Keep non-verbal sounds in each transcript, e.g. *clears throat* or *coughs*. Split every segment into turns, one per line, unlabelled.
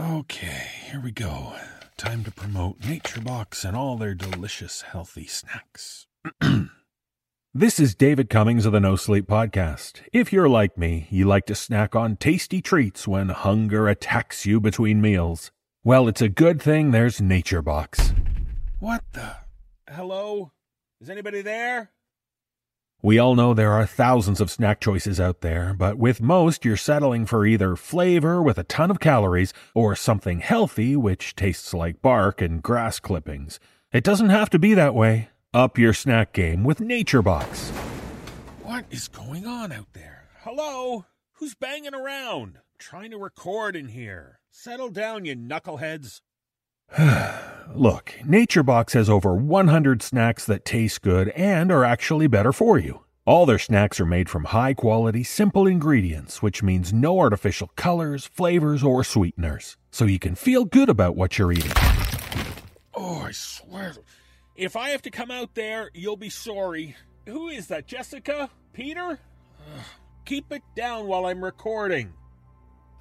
Okay, here we go. Time to promote NatureBox and all their delicious, healthy snacks. *clears throat* this is David Cummings of the No Sleep Podcast. If you're like me, you like to snack on tasty treats when hunger attacks you between meals. Well, it's a good thing there's NatureBox. What the? Hello? Is anybody there? We all know there are thousands of snack choices out there, but with most, you're settling for either flavor with a ton of calories or something healthy which tastes like bark and grass clippings. It doesn't have to be that way. Up your snack game with NatureBox. What is going on out there? Hello? Who's banging around? trying to record in here. Settle down, you knuckleheads. *sighs* Look, NatureBox has over 100 snacks that taste good and are actually better for you. All their snacks are made from high quality, simple ingredients, which means no artificial colors, flavors, or sweeteners. So you can feel good about what you're eating. Oh, I swear. If I have to come out there, you'll be sorry. Who is that, Jessica? Peter? Keep it down while I'm recording.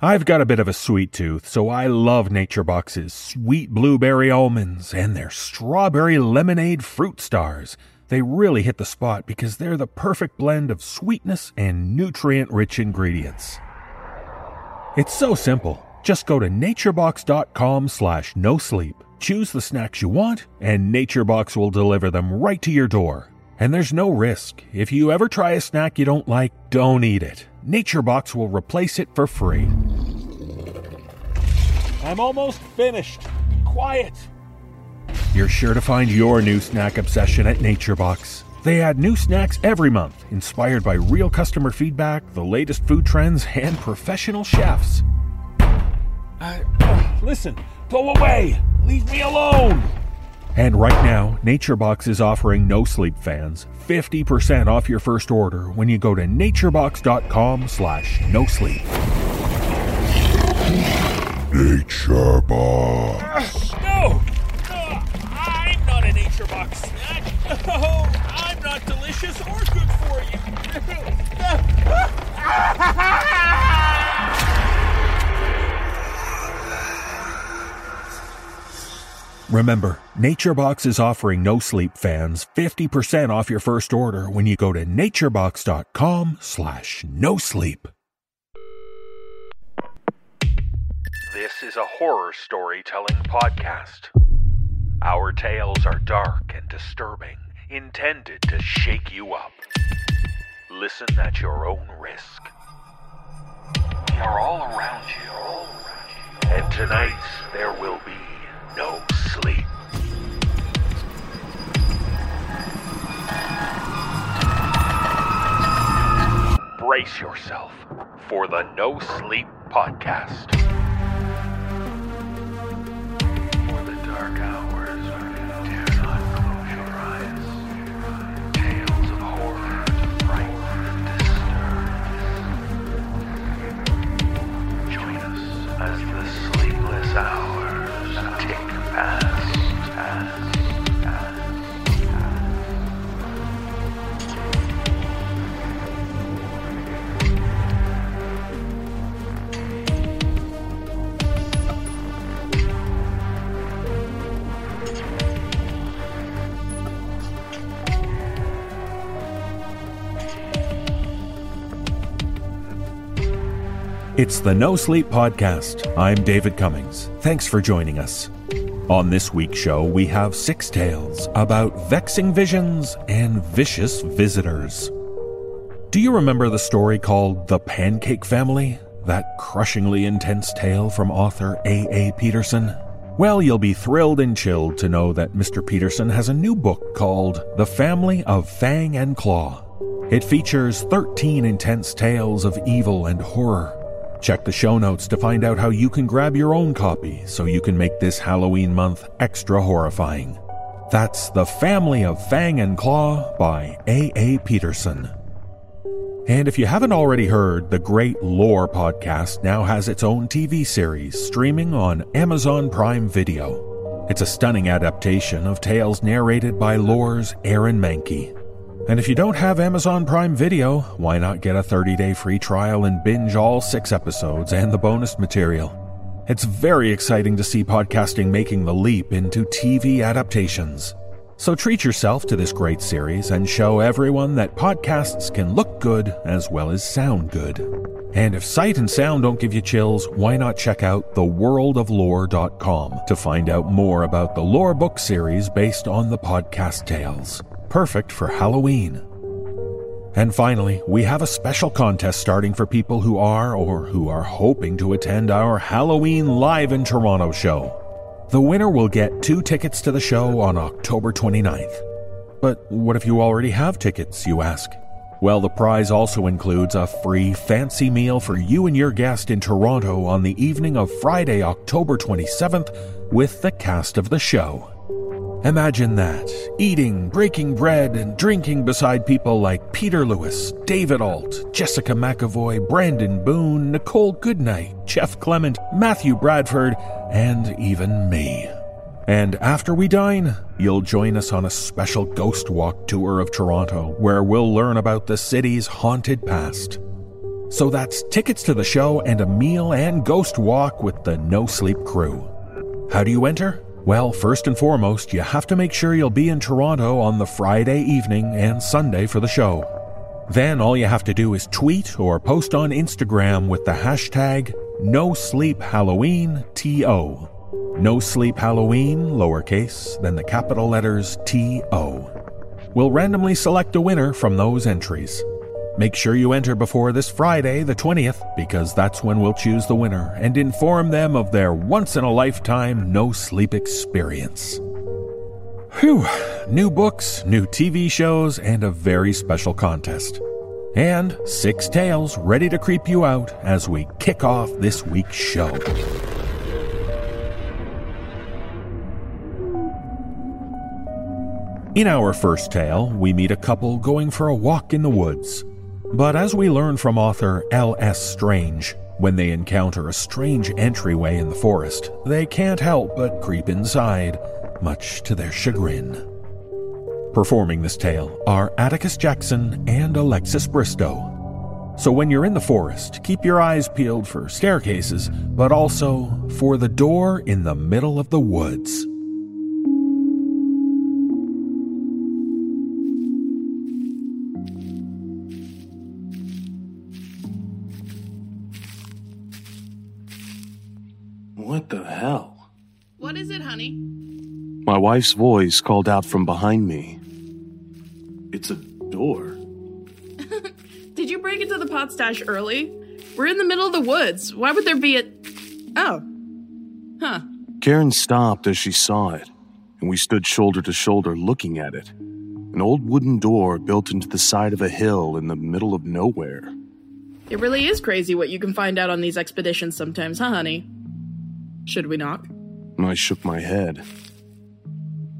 I've got a bit of a sweet tooth, so I love NatureBox's sweet blueberry almonds and their strawberry lemonade fruit stars. They really hit the spot because they're the perfect blend of sweetness and nutrient rich ingredients. It's so simple. Just go to naturebox.com slash no sleep, choose the snacks you want, and NatureBox will deliver them right to your door. And there's no risk. If you ever try a snack you don't like, don't eat it. NatureBox will replace it for free. I'm almost finished. Quiet. You're sure to find your new snack obsession at NatureBox. They add new snacks every month, inspired by real customer feedback, the latest food trends, and professional chefs. Uh, uh, listen, go away! Leave me alone! And right now, NatureBox is offering no sleep fans 50% off your first order when you go to naturebox.com slash no sleep.
NatureBox.
Uh, no! Uh, I'm not a NatureBox snack. Oh, I'm not delicious or good for you. *laughs* *laughs*
Remember, NatureBox is offering no sleep fans 50% off your first order when you go to naturebox.com slash no sleep.
This is a horror storytelling podcast. Our tales are dark and disturbing, intended to shake you up. Listen at your own risk. We are all around you. And tonight there will be no sleep. Brace yourself for the No Sleep Podcast. For the dark hours,
It's the No Sleep Podcast. I'm David Cummings. Thanks for joining us. On this week's show, we have six tales about vexing visions and vicious visitors. Do you remember the story called The Pancake Family? That crushingly intense tale from author A. A. Peterson? Well, you'll be thrilled and chilled to know that Mr. Peterson has a new book called The Family of Fang and Claw. It features 13 intense tales of evil and horror. Check the show notes to find out how you can grab your own copy so you can make this Halloween month extra horrifying. That's The Family of Fang and Claw by A. A. Peterson. And if you haven't already heard, the Great Lore podcast now has its own TV series streaming on Amazon Prime Video. It's a stunning adaptation of tales narrated by Lore's Aaron Mahnke. And if you don't have Amazon Prime Video, why not get a 30 day free trial and binge all six episodes and the bonus material? It's very exciting to see podcasting making the leap into TV adaptations. So treat yourself to this great series and show everyone that podcasts can look good as well as sound good. And if sight and sound don't give you chills, why not check out theworldoflore.com to find out more about the lore book series based on the podcast tales. Perfect for Halloween. And finally, we have a special contest starting for people who are or who are hoping to attend our Halloween Live in Toronto show. The winner will get two tickets to the show on October 29th. But what if you already have tickets, you ask? Well, the prize also includes a free fancy meal for you and your guest in Toronto on the evening of Friday, October 27th, with the cast of the show. Imagine that eating, breaking bread, and drinking beside people like Peter Lewis, David Alt, Jessica McEvoy, Brandon Boone, Nichole Goodnight, Jeff Clement, Matthew Bradford, and even me. And after we dine, you'll join us on a special ghost walk tour of Toronto where we'll learn about the city's haunted past. So that's tickets to the show and a meal and ghost walk with the No Sleep crew. How do you enter? Well, first and foremost, you have to make sure you'll be in Toronto on the Friday evening and Sunday for the show. Then all you have to do is tweet or post on Instagram with the hashtag NoSleepHalloweenTO. No Sleep Halloween, lowercase, then the capital letters T-O. We'll randomly select a winner from those entries. Make sure you enter before this Friday, the 20th, because that's when we'll choose the winner and inform them of their once in a lifetime no sleep experience. Whew, new books, new TV shows, and a very special contest. And six tales ready to creep you out as we kick off this week's show. In our first tale, we meet a couple going for a walk in the woods. But as we learn from author L.S. Strange, when they encounter a strange entryway in the forest, they can't help but creep inside, much to their chagrin. Performing this tale are Atticus Jackson and Alexis Bristowe. So when you're in the forest, keep your eyes peeled for staircases, but also for the door in the middle of the woods.
What the hell?
What is it, honey?
My wife's voice called out from behind me. It's a door. *laughs*
Did you break into the pot stash early? We're in the middle of the woods. Why would there be a. Oh. Huh.
Karen stopped as she saw it, and we stood shoulder to shoulder looking at it. An old wooden door built into the side of a hill in the middle of nowhere.
It really is crazy what you can find out on these expeditions sometimes, huh, honey? Should we knock?
I shook my head.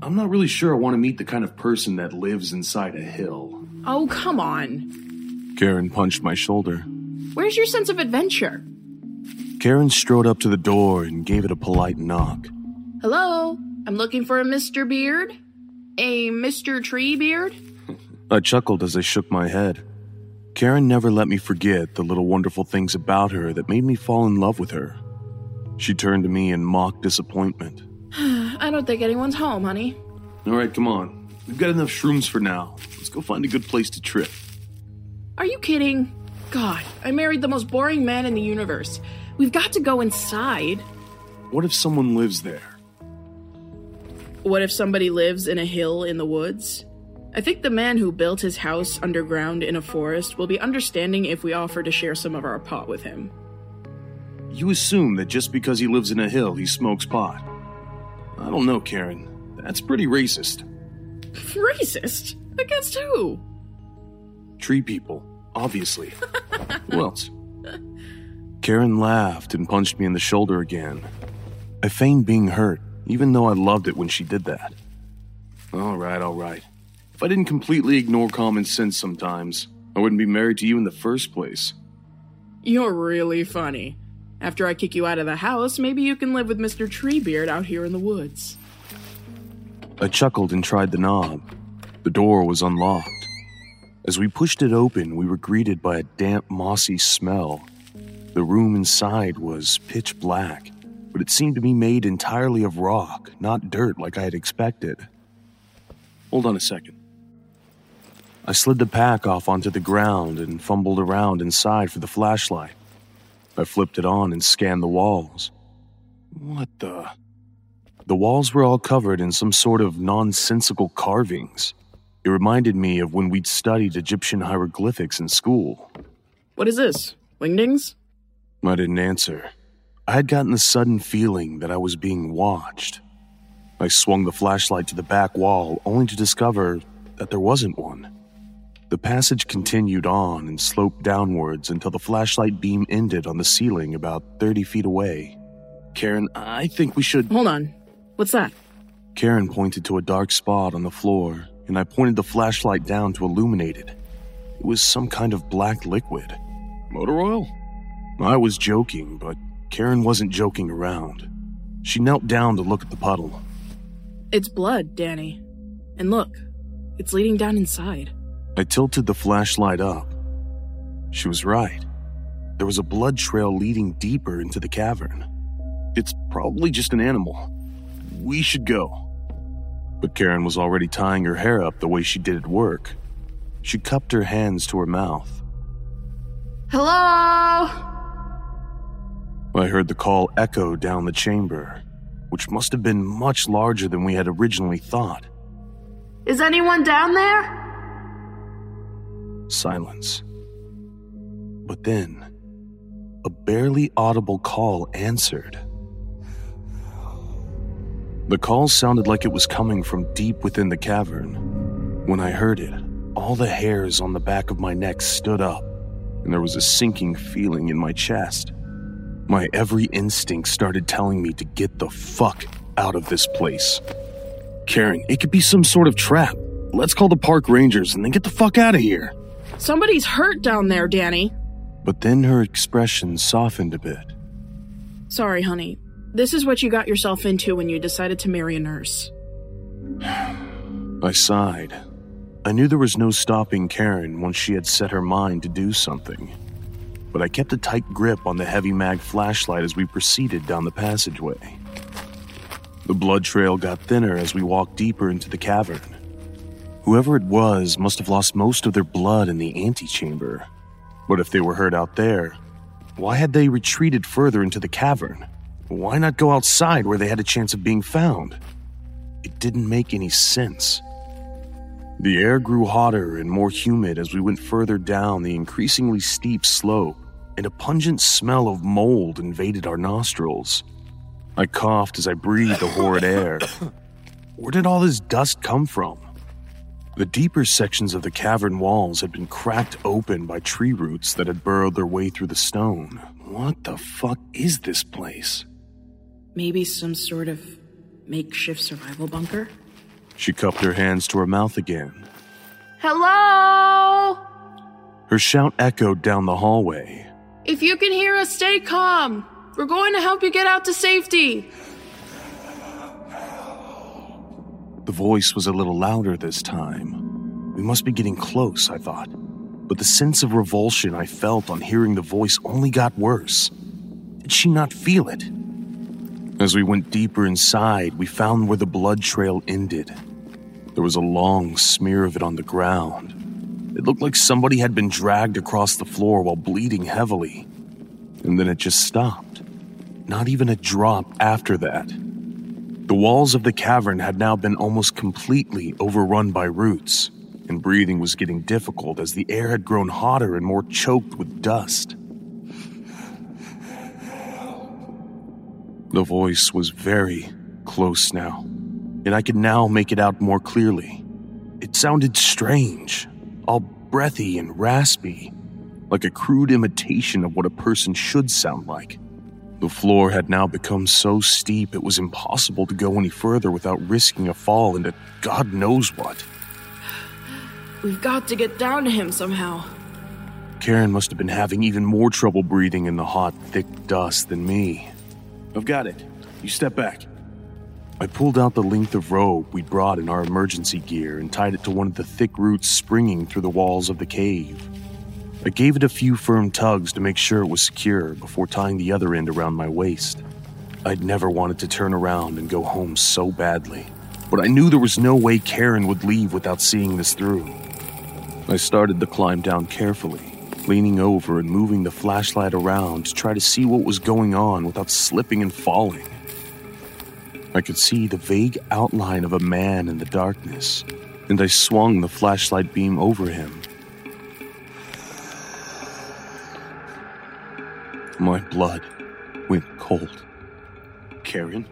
I'm not really sure I want to meet the kind of person that lives inside a hill.
Oh, come on.
Karen punched my shoulder.
Where's your sense of adventure?
Karen strode up to the door and gave it a polite knock.
Hello? I'm looking for a Mr. Beard? A Mr. Tree Beard?
I chuckled as I shook my head. Karen never let me forget the little wonderful things about her that made me fall in love with her. She turned to me in mock disappointment. *sighs*
I don't think anyone's home, honey.
All right, come on. We've got enough shrooms for now. Let's go find a good place to trip.
Are you kidding? God, I married the most boring man in the universe. We've got to go inside.
What if someone lives there?
What if somebody lives in a hill in the woods? I think the man who built his house underground in a forest will be understanding if we offer to share some of our pot with him.
You assume that just because he lives in a hill, he smokes pot. I don't know, Karen. That's pretty racist.
Racist? Against who?
Tree people, obviously. *laughs* Who else?
Karen laughed and punched me in the shoulder again. I feigned being hurt, even though I loved it when she did that.
All right, all right. If I didn't completely ignore common sense sometimes, I wouldn't be married to you in the first place.
You're really funny. After I kick you out of the house, maybe you can live with Mr. Treebeard out here in the woods.
I chuckled and tried the knob. The door was unlocked. As we pushed it open, we were greeted by a damp, mossy smell. The room inside was pitch black, but it seemed to be made entirely of rock, not dirt like I had expected. Hold on a second. I slid the pack off onto the ground and fumbled around inside for the flashlight. I flipped it on and scanned the walls. What the? The walls were all covered in some sort of nonsensical carvings. It reminded me of when we'd studied Egyptian hieroglyphics in school.
What is this? Wingdings?
I didn't answer. I had gotten the sudden feeling that I was being watched. I swung the flashlight to the back wall only to discover that there wasn't one. The passage continued on and sloped downwards until the flashlight beam ended on the ceiling about 30 feet away. Karen, I think we should.
Hold on. What's that?
Karen pointed to a dark spot on the floor, and I pointed the flashlight down to illuminate it. It was some kind of black liquid. Motor oil? I was joking, but Karen wasn't joking around. She knelt down to look at the puddle.
It's blood, Danny. And look, it's leading down inside.
I tilted the flashlight up. She was right. There was a blood trail leading deeper into the cavern. It's probably just an animal. We should go. But Karen was already tying her hair up the way she did at work. She cupped her hands to her mouth.
Hello?
I heard the call echo down the chamber, which must have been much larger than we had originally thought.
Is anyone down there?
Silence. But then, a barely audible call answered. The call sounded like it was coming from deep within the cavern. When I heard it, all the hairs on the back of my neck stood up, and there was a sinking feeling in my chest. My every instinct started telling me to get the fuck out of this place. Karen, it could be some sort of trap. Let's call the park rangers and then get the fuck out of here.
Somebody's hurt down there, Danny.
But then her expression softened a bit.
Sorry, honey. This is what you got yourself into when you decided to marry a nurse. *sighs*
I sighed. I knew there was no stopping Karen once she had set her mind to do something. But I kept a tight grip on the heavy mag flashlight as we proceeded down the passageway. The blood trail got thinner as we walked deeper into the cavern. Whoever it was must have lost most of their blood in the antechamber. But if they were hurt out there, why had they retreated further into the cavern? Why not go outside where they had a chance of being found? It didn't make any sense. The air grew hotter and more humid as we went further down the increasingly steep slope, and a pungent smell of mold invaded our nostrils. I coughed as I breathed the horrid air. *coughs* Where did all this dust come from? The deeper sections of the cavern walls had been cracked open by tree roots that had burrowed their way through the stone. What the fuck is this place?
Maybe some sort of makeshift survival bunker?
She cupped her hands to her mouth again.
Hello?
Her shout echoed down the hallway.
If you can hear us, stay calm. We're going to help you get out to safety.
The voice was a little louder this time. We must be getting close, I thought. But the sense of revulsion I felt on hearing the voice only got worse. Did she not feel it? As we went deeper inside, we found where the blood trail ended. There was a long smear of it on the ground. It looked like somebody had been dragged across the floor while bleeding heavily. And then it just stopped. Not even a drop after that. The walls of the cavern had now been almost completely overrun by roots, and breathing was getting difficult as the air had grown hotter and more choked with dust. The voice was very close now, and I could now make it out more clearly. It sounded strange, all breathy and raspy, like a crude imitation of what a person should sound like. The floor had now become so steep it was impossible to go any further without risking a fall into God knows what.
We've got to get down to him somehow.
Karen must have been having even more trouble breathing in the hot, thick dust than me. I've got it. You step back. I pulled out the length of rope we'd brought in our emergency gear and tied it to one of the thick roots springing through the walls of the cave. I gave it a few firm tugs to make sure it was secure before tying the other end around my waist. I'd never wanted to turn around and go home so badly, but I knew there was no way Karen would leave without seeing this through. I started the climb down carefully, leaning over and moving the flashlight around to try to see what was going on without slipping and falling. I could see the vague outline of a man in the darkness, and I swung the flashlight beam over him. My blood went cold. Karen,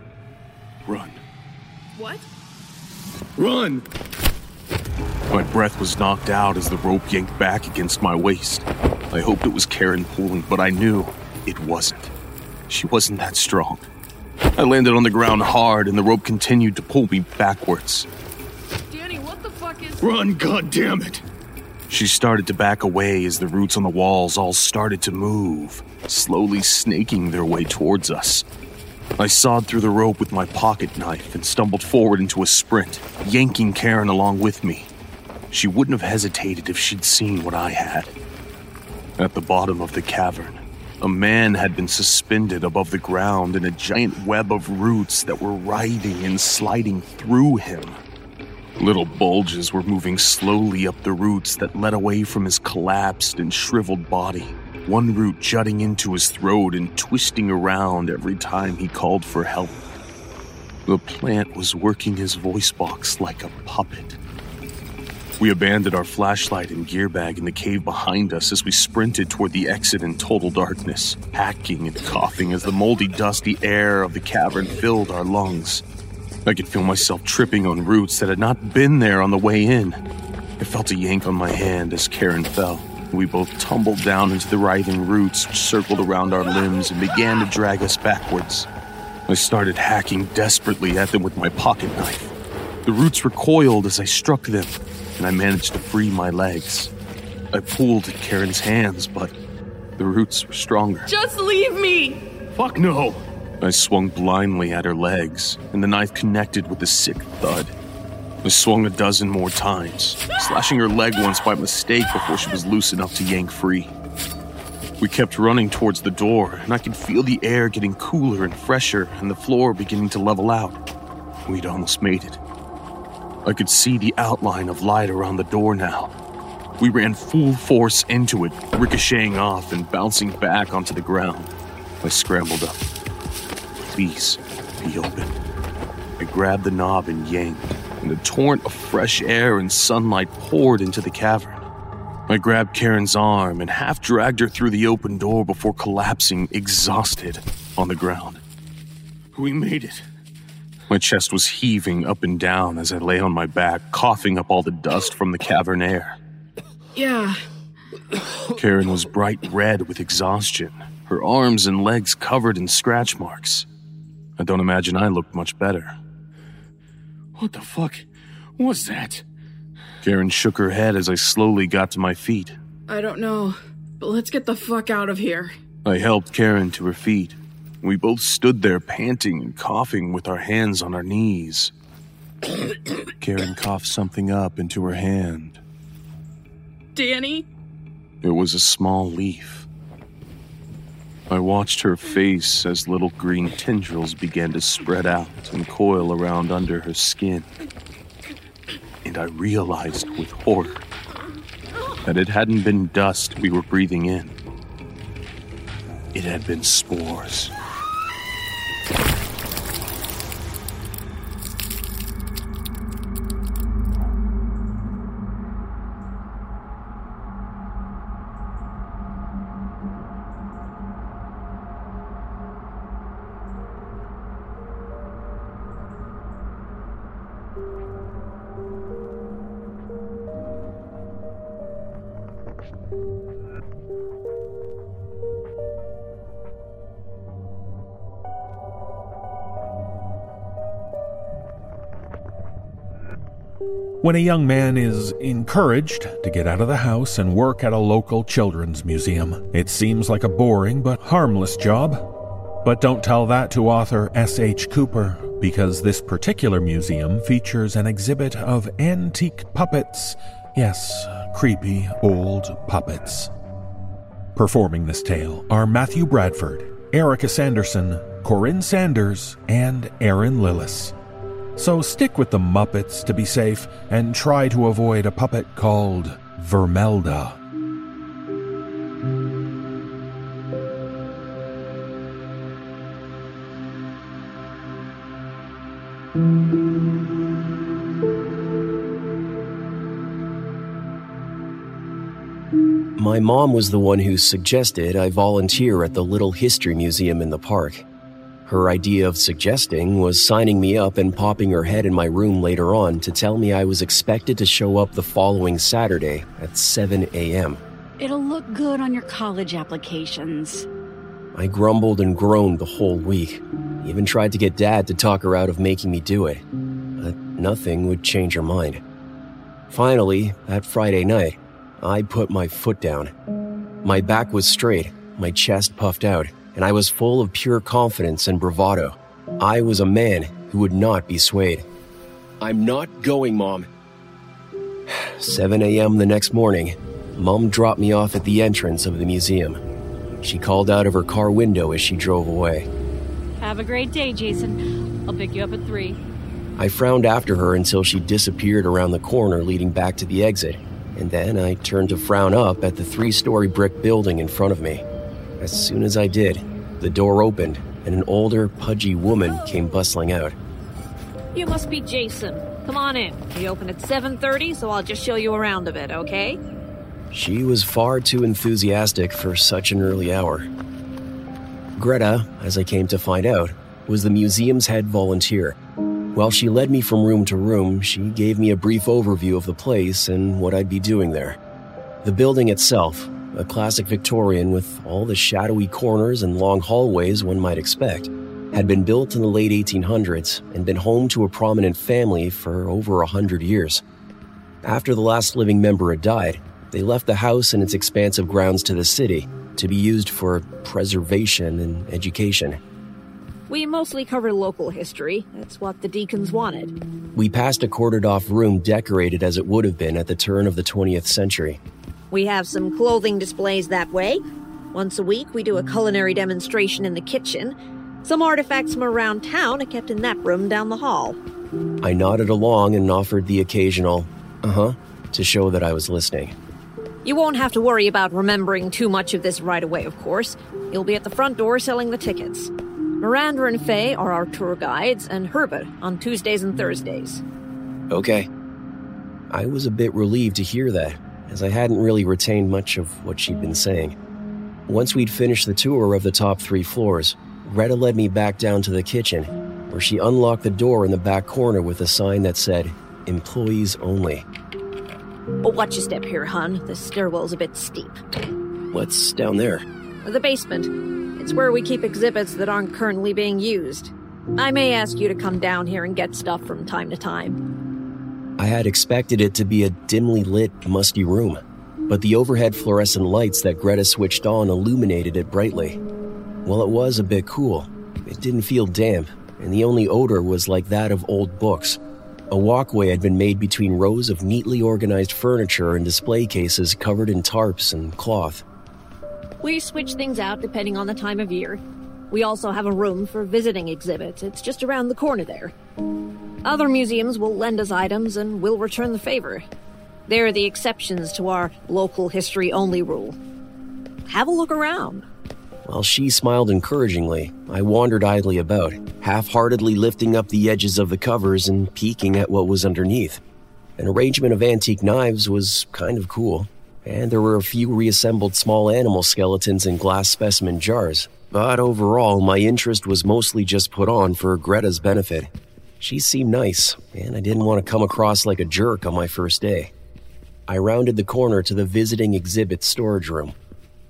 run.
What?
Run! My breath was knocked out as the rope yanked back against my waist. I hoped it was Karen pulling, but I knew it wasn't. She wasn't that strong. I landed on the ground hard, and the rope continued to pull me backwards.
Danny, what the fuck is.
Run, goddammit! She started to back away as the roots on the walls all started to move, slowly snaking their way towards us. I sawed through the rope with my pocket knife and stumbled forward into a sprint, yanking Karen along with me. She wouldn't have hesitated if she'd seen what I had. At the bottom of the cavern, a man had been suspended above the ground in a giant web of roots that were writhing and sliding through him. Little bulges were moving slowly up the roots that led away from his collapsed and shriveled body, one root jutting into his throat and twisting around every time he called for help. The plant was working his voice box like a puppet. We abandoned our flashlight and gear bag in the cave behind us as we sprinted toward the exit in total darkness, hacking and coughing as the moldy, dusty air of the cavern filled our lungs. I could feel myself tripping on roots that had not been there on the way in. I felt a yank on my hand as Karen fell. We both tumbled down into the writhing roots which circled around our limbs and began to drag us backwards. I started hacking desperately at them with my pocket knife. The roots recoiled as I struck them, and I managed to free my legs. I pulled at Karen's hands, but the roots were stronger.
Just leave me!
Fuck no! I swung blindly at her legs, and the knife connected with a sick thud. I swung a dozen more times, slashing her leg once by mistake before she was loose enough to yank free. We kept running towards the door, and I could feel the air getting cooler and fresher and the floor beginning to level out. We'd almost made it. I could see the outline of light around the door now. We ran full force into it, ricocheting off and bouncing back onto the ground. I scrambled up. Please, be open. I grabbed the knob and yanked, and a torrent of fresh air and sunlight poured into the cavern. I grabbed Karen's arm and half dragged her through the open door before collapsing, exhausted, on the ground. We made it. My chest was heaving up and down as I lay on my back, coughing up all the dust from the cavern air.
Yeah.
Karen was bright red with exhaustion, her arms and legs covered in scratch marks. I don't imagine I looked much better.
What the fuck was that?
Karen shook her head as I slowly got to my feet.
I don't know, but let's get the fuck out of here.
I helped Karen to her feet. We both stood there panting and coughing with our hands on our knees. *coughs* Karen coughed something up into her hand.
Danny?
It was a small leaf. I watched her face as little green tendrils began to spread out and coil around under her skin. And I realized with horror that it hadn't been dust we were breathing in, it had been spores.
When a young man is encouraged to get out of the house and work at a local children's museum, it seems like a boring but harmless job. But don't tell that to author S.H. Cooper, because this particular museum features an exhibit of antique puppets. Yes, creepy old puppets. Performing this tale are Matthew Bradford, Erika Sanderson, Corinne Sanders, and Erin Lillis. So stick with the Muppets to be safe and try to avoid a puppet called Vermelda.
My mom was the one who suggested I volunteer at the Little History Museum in the park. Her idea of suggesting was signing me up and popping her head in my room later on to tell me I was expected to show up the following Saturday at 7 a.m.
It'll look good on your college applications.
I grumbled and groaned the whole week. Even tried to get Dad to talk her out of making me do it, but nothing would change her mind. Finally, that Friday night, I put my foot down. My back was straight, my chest puffed out, and I was full of pure confidence and bravado. I was a man who would not be swayed. I'm not going, Mom. 7 a.m. the next morning, Mom dropped me off at the entrance of the museum. She called out of her car window as she drove away.
Have a great day, Jason. I'll pick you up at 3.
I frowned after her until she disappeared around the corner leading back to the exit, and then I turned to frown up at the three story brick building in front of me. As soon as I did, the door opened and an older, pudgy woman came bustling out.
You must be Jason. Come on in. We open at 7:30, so I'll just show you around a bit, okay?
She was far too enthusiastic for such an early hour. Greta, as I came to find out, was the museum's head volunteer. While she led me from room to room, she gave me a brief overview of the place and what I'd be doing there. The building itself, a classic Victorian with all the shadowy corners and long hallways one might expect, had been built in the late 1800s and been home to a prominent family for over a hundred years. After the last living member had died, they left the house and its expansive grounds to the city to be used for preservation and education.
We mostly cover local history. That's what the deacons wanted.
We passed a corded off room decorated as it would have been at the turn of the 20th century.
We have some clothing displays that way. Once a week, we do a culinary demonstration in the kitchen. Some artifacts from around town are kept in that room down the hall.
I nodded along and offered the occasional, uh huh, to show that I was listening.
You won't have to worry about remembering too much of this right away, of course. You'll be at the front door selling the tickets. Miranda and Faye are our tour guides, and Herbert on Tuesdays and Thursdays.
Okay. I was a bit relieved to hear that, as I hadn't really retained much of what she'd been saying. Once we'd finished the tour of the top three floors, Greta led me back down to the kitchen, where she unlocked the door in the back corner with a sign that said, Employees Only.
Oh, watch your step here, hon. The stairwell's a bit steep.
What's down there?
The basement. It's where we keep exhibits that aren't currently being used. I may ask you to come down here and get stuff from time to time.
I had expected it to be a dimly lit, musty room, but the overhead fluorescent lights that Greta switched on illuminated it brightly. While it was a bit cool, it didn't feel damp, and the only odor was like that of old books. A walkway had been made between rows of neatly organized furniture and display cases covered in tarps and cloth.
We switch things out depending on the time of year. We also have a room for visiting exhibits. It's just around the corner there. Other museums will lend us items and we'll return the favor. They're the exceptions to our local history only rule. Have a look around.
While she smiled encouragingly, I wandered idly about, half heartedly lifting up the edges of the covers and peeking at what was underneath. An arrangement of antique knives was kind of cool, and there were a few reassembled small animal skeletons in glass specimen jars. But overall, my interest was mostly just put on for Greta's benefit. She seemed nice, and I didn't want to come across like a jerk on my first day. I rounded the corner to the visiting exhibit storage room.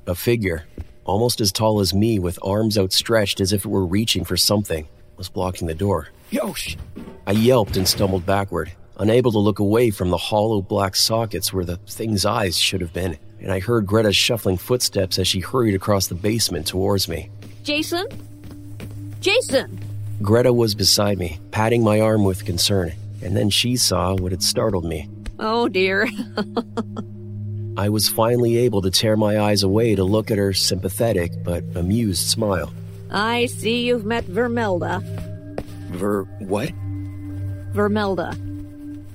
A figure, almost as tall as me with arms outstretched as if it were reaching for something, was blocking the door.
Yosh!
I yelped and stumbled backward, unable to look away from the hollow black sockets where the thing's eyes should have been, and I heard Greta's shuffling footsteps as she hurried across the basement towards me.
Jason? Jason!
Greta was beside me, patting my arm with concern, and then she saw what had startled me.
Oh dear. *laughs*
I was finally able to tear my eyes away to look at her sympathetic but amused smile.
I see you've met Vermelda.
Ver. what?
Vermelda.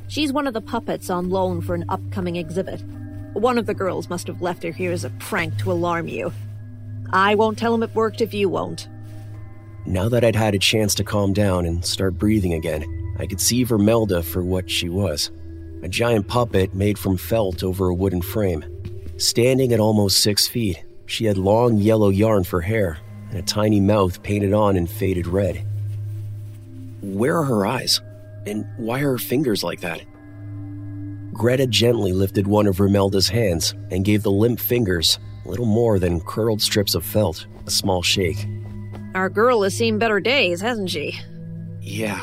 She's one of the puppets on loan for an upcoming exhibit. One of the girls must have left her here as a prank to alarm you. I won't tell him it worked if you won't.
Now that I'd had a chance to calm down and start breathing again, I could see Vermelda for what she was a giant puppet made from felt over a wooden frame. Standing at almost six feet, she had long yellow yarn for hair and a tiny mouth painted on in faded red. Where are her eyes? And why are her fingers like that? Greta gently lifted one of Vermelda's hands and gave the limp fingers, little more than curled strips of felt, a small shake.
Our girl has seen better days, hasn't she?
Yeah.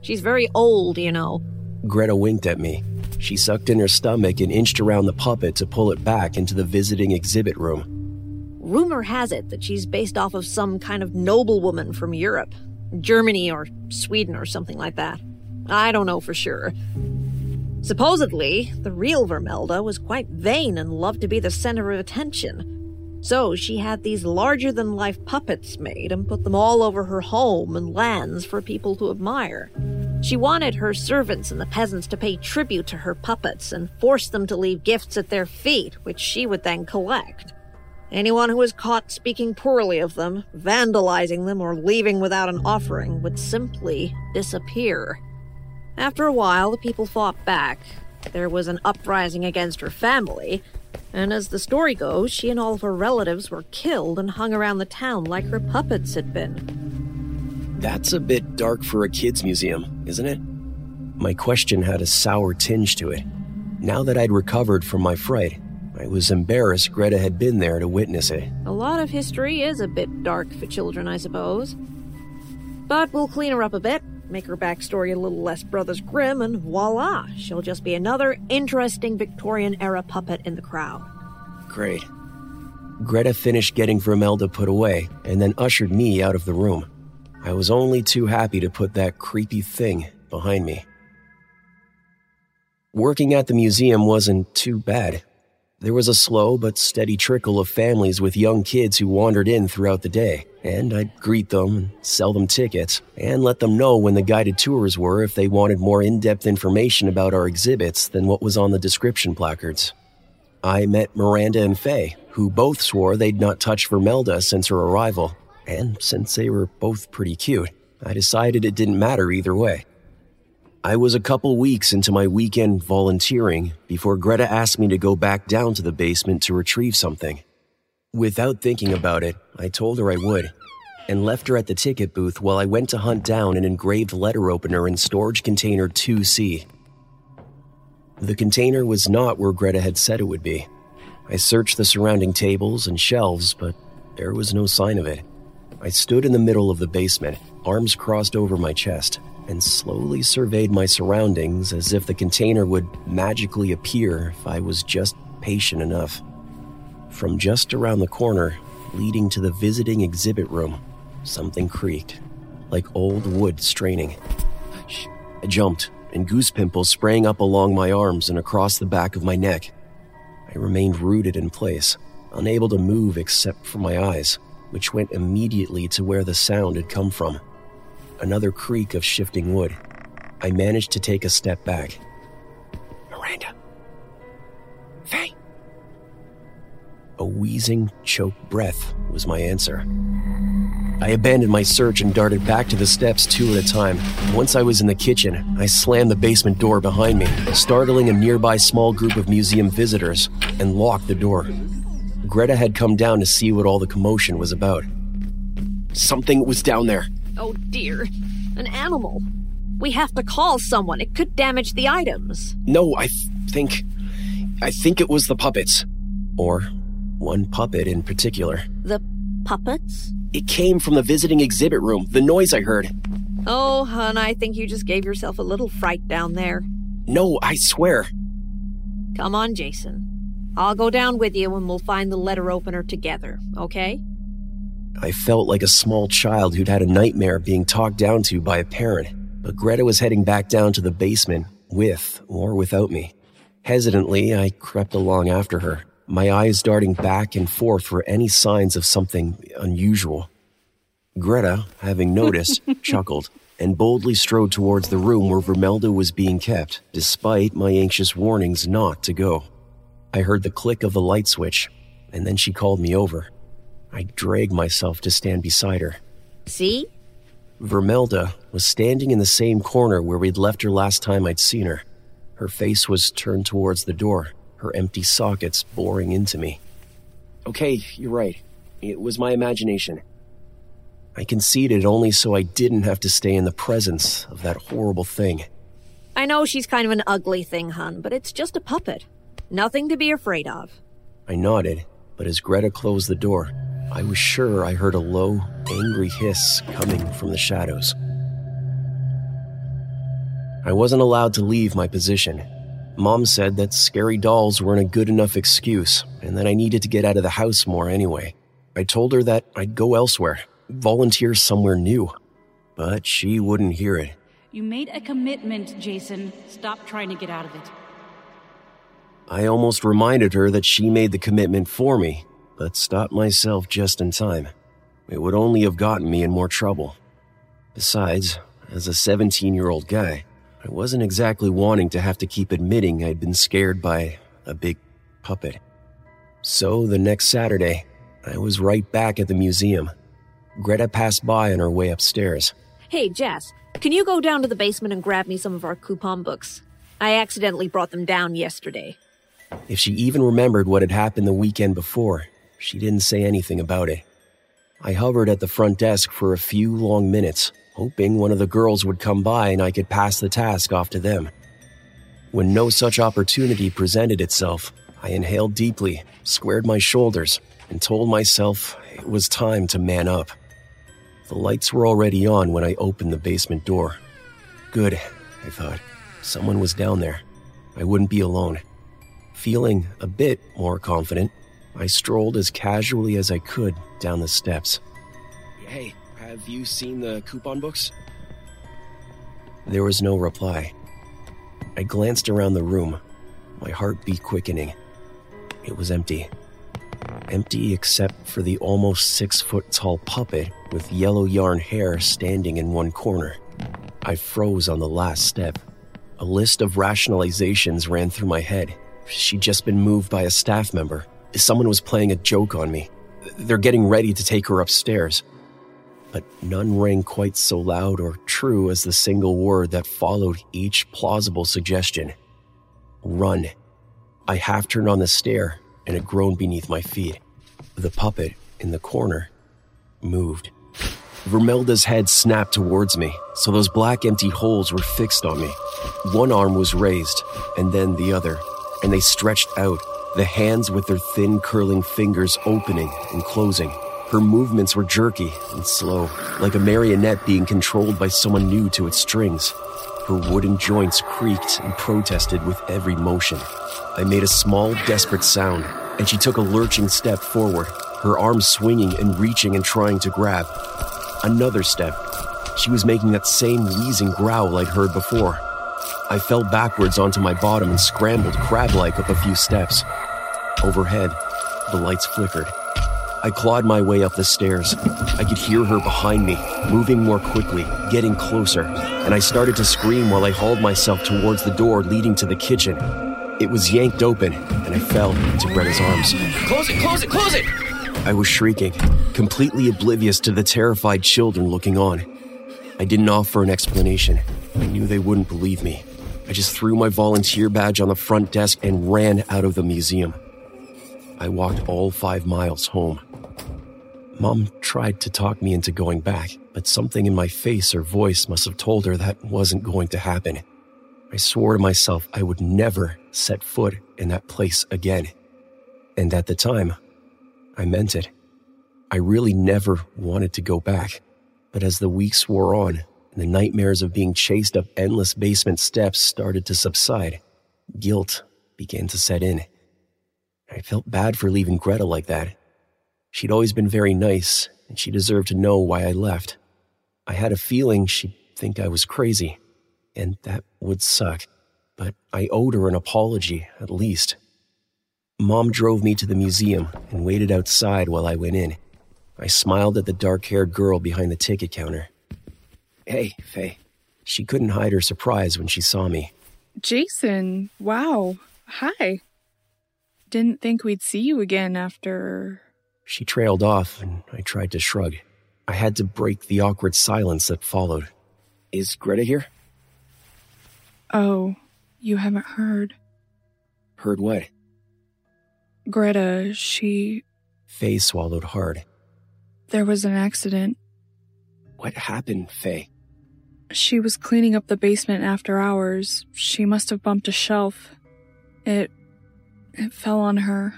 She's very old, you know.
Greta winked at me. She sucked in her stomach and inched around the puppet to pull it back into the visiting exhibit room.
Rumor has it that she's based off of some kind of noblewoman from Europe, Germany or Sweden or something like that. I don't know for sure. Supposedly, the real Vermelda was quite vain and loved to be the center of attention. So she had these larger than life puppets made and put them all over her home and lands for people to admire. She wanted her servants and the peasants to pay tribute to her puppets and force them to leave gifts at their feet, which she would then collect. Anyone who was caught speaking poorly of them, vandalizing them, or leaving without an offering would simply disappear. After a while, the people fought back. There was an uprising against her family, and as the story goes, she and all of her relatives were killed and hung around the town like her puppets had been.
That's a bit dark for a kids' museum, isn't it? My question had a sour tinge to it. Now that I'd recovered from my fright, I was embarrassed Greta had been there to witness it.
A lot of history is a bit dark for children, I suppose. But we'll clean her up a bit, make her backstory a little less Brothers Grimm, and voila, she'll just be another interesting Victorian era puppet in the crowd.
Great. Greta finished getting Vermelda put away and then ushered me out of the room. I was only too happy to put that creepy thing behind me. Working at the museum wasn't too bad. There was a slow but steady trickle of families with young kids who wandered in throughout the day, and I'd greet them and sell them tickets and let them know when the guided tours were if they wanted more in depth information about our exhibits than what was on the description placards. I met Miranda and Faye, who both swore they'd not touched Vermelda since her arrival, and since they were both pretty cute, I decided it didn't matter either way. I was a couple weeks into my weekend volunteering before Greta asked me to go back down to the basement to retrieve something. Without thinking about it, I told her I would, and left her at the ticket booth while I went to hunt down an engraved letter opener in storage container 2C. The container was not where Greta had said it would be. I searched the surrounding tables and shelves, but there was no sign of it. I stood in the middle of the basement, arms crossed over my chest, and slowly surveyed my surroundings as if the container would magically appear if I was just patient enough. From just around the corner, leading to the visiting exhibit room, something creaked, like old wood straining. I jumped, and goose pimples sprang up along my arms and across the back of my neck. I remained rooted in place, unable to move except for my eyes, which went immediately to where the sound had come from another creak of shifting wood. I managed to take a step back. A wheezing, choked breath was my answer. I abandoned my search and darted back to the steps two at a time. Once I was in the kitchen, I slammed the basement door behind me, startling a nearby small group of museum visitors, and locked the door. Greta had come down to see what all the commotion was about. Something was down there.
Oh dear, an animal. We have to call someone. It could damage the items.
No, I th- think. I think it was the puppets. Or one puppet in particular.
The puppets?
It came from the visiting exhibit room, the noise I heard.
Oh, hon, I think you just gave yourself a little fright down there.
No, I swear.
Come on, Jason. I'll go down with you and we'll find the letter opener together, okay?
I felt like a small child who'd had a nightmare being talked down to by a parent, but Greta was heading back down to the basement, with or without me. Hesitantly, I crept along after her, my eyes darting back and forth for any signs of something unusual. Greta, having noticed, *laughs* chuckled and boldly strode towards the room where Vermelda was being kept, despite my anxious warnings not to go. I heard the click of the light switch, and then she called me over. I dragged myself to stand beside her.
See?
Vermelda was standing in the same corner where we'd left her last time I'd seen her. Her face was turned towards the door, her empty sockets boring into me. Okay, you're right. It was my imagination. I conceded only so I didn't have to stay in the presence of that horrible thing.
I know she's kind of an ugly thing, hun, but it's just a puppet. Nothing to be afraid of.
I nodded, but as Greta closed the door, I was sure I heard a low, angry hiss coming from the shadows. I wasn't allowed to leave my position. Mom said that scary dolls weren't a good enough excuse, and that I needed to get out of the house more anyway. I told her that I'd go elsewhere, volunteer somewhere new. But she wouldn't hear it.
You made a commitment, Jason. Stop trying to get out of it.
I almost reminded her that she made the commitment for me, but stopped myself just in time. It would only have gotten me in more trouble. Besides, as a 17 year old guy, I wasn't exactly wanting to have to keep admitting I'd been scared by a big puppet. So the next Saturday, I was right back at the museum. Greta passed by on her way upstairs.
Hey, Jess, can you go down to the basement and grab me some of our coupon books? I accidentally brought them down yesterday.
If she even remembered what had happened the weekend before, she didn't say anything about it. I hovered at the front desk for a few long minutes, hoping one of the girls would come by and I could pass the task off to them. When no such opportunity presented itself, I inhaled deeply, squared my shoulders, and told myself it was time to man up. The lights were already on when I opened the basement door. Good, I thought. Someone was down there. I wouldn't be alone. Feeling a bit more confident, I strolled as casually as I could down the steps. Hey, have you seen the coupon books? There was no reply. I glanced around the room, my heartbeat quickening. It was empty. Empty except for the almost six foot tall puppet with yellow yarn hair standing in one corner. I froze on the last step. A list of rationalizations ran through my head. She'd just been moved by a staff member. Someone was playing a joke on me. They're getting ready to take her upstairs. But none rang quite so loud or true as the single word that followed each plausible suggestion run. I half turned on the stair and it groaned beneath my feet. The puppet in the corner moved. Vermelda's head snapped towards me, so those black empty holes were fixed on me. One arm was raised, and then the other, and they stretched out, the hands with their thin curling fingers opening and closing. Her movements were jerky and slow, like a marionette being controlled by someone new to its strings. Her wooden joints creaked and protested with every motion. I made a small, desperate sound, and she took a lurching step forward, her arms swinging and reaching and trying to grab. Another step. She was making that same wheezing growl I'd heard before. I fell backwards onto my bottom and scrambled crab like up a few steps. Overhead, the lights flickered. I clawed my way up the stairs. I could hear her behind me, moving more quickly, getting closer, and I started to scream while I hauled myself towards the door leading to the kitchen. It was yanked open, and I fell into Greta's arms.
Close it, close it, close it!
I was shrieking, completely oblivious to the terrified children looking on. I didn't offer an explanation. I knew they wouldn't believe me. I just threw my volunteer badge on the front desk and ran out of the museum. I walked all five miles home. Mom tried to talk me into going back, but something in my face or voice must have told her that wasn't going to happen. I swore to myself I would never set foot in that place again. And at the time, I meant it. I really never wanted to go back. But as the weeks wore on and the nightmares of being chased up endless basement steps started to subside, guilt began to set in. I felt bad for leaving Greta like that. She'd always been very nice, and she deserved to know why I left. I had a feeling she'd think I was crazy, and that would suck, but I owed her an apology, at least. Mom drove me to the museum and waited outside while I went in. I smiled at the dark haired girl behind the ticket counter. Hey, Faye. She couldn't hide her surprise when she saw me.
Jason, wow. Hi. Didn't think we'd see you again after.
She trailed off, and I tried to shrug. I had to break the awkward silence that followed. Is Greta here?
Oh, you haven't heard.
Heard what?
Greta, she.
Faye swallowed hard.
There was an accident.
What happened, Faye?
She was cleaning up the basement after hours. She must have bumped a shelf. It. it fell on her.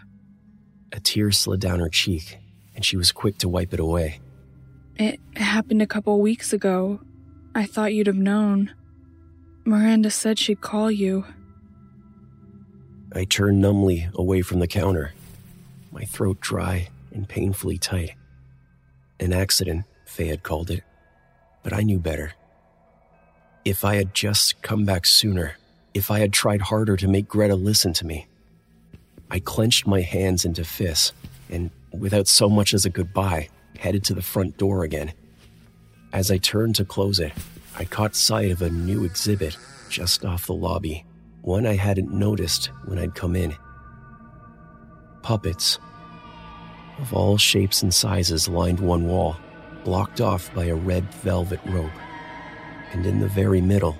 A tear slid down her cheek, and she was quick to wipe it away.
It happened a couple weeks ago. I thought you'd have known. Miranda said she'd call you.
I turned numbly away from the counter, my throat dry and painfully tight. An accident, Faye had called it, but I knew better. If I had just come back sooner, if I had tried harder to make Greta listen to me. I clenched my hands into fists and, without so much as a goodbye, headed to the front door again. As I turned to close it, I caught sight of a new exhibit just off the lobby, one I hadn't noticed when I'd come in. Puppets of all shapes and sizes lined one wall, blocked off by a red velvet rope. And in the very middle,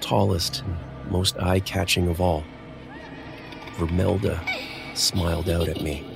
tallest and most eye catching of all, Vermelda smiled out at me.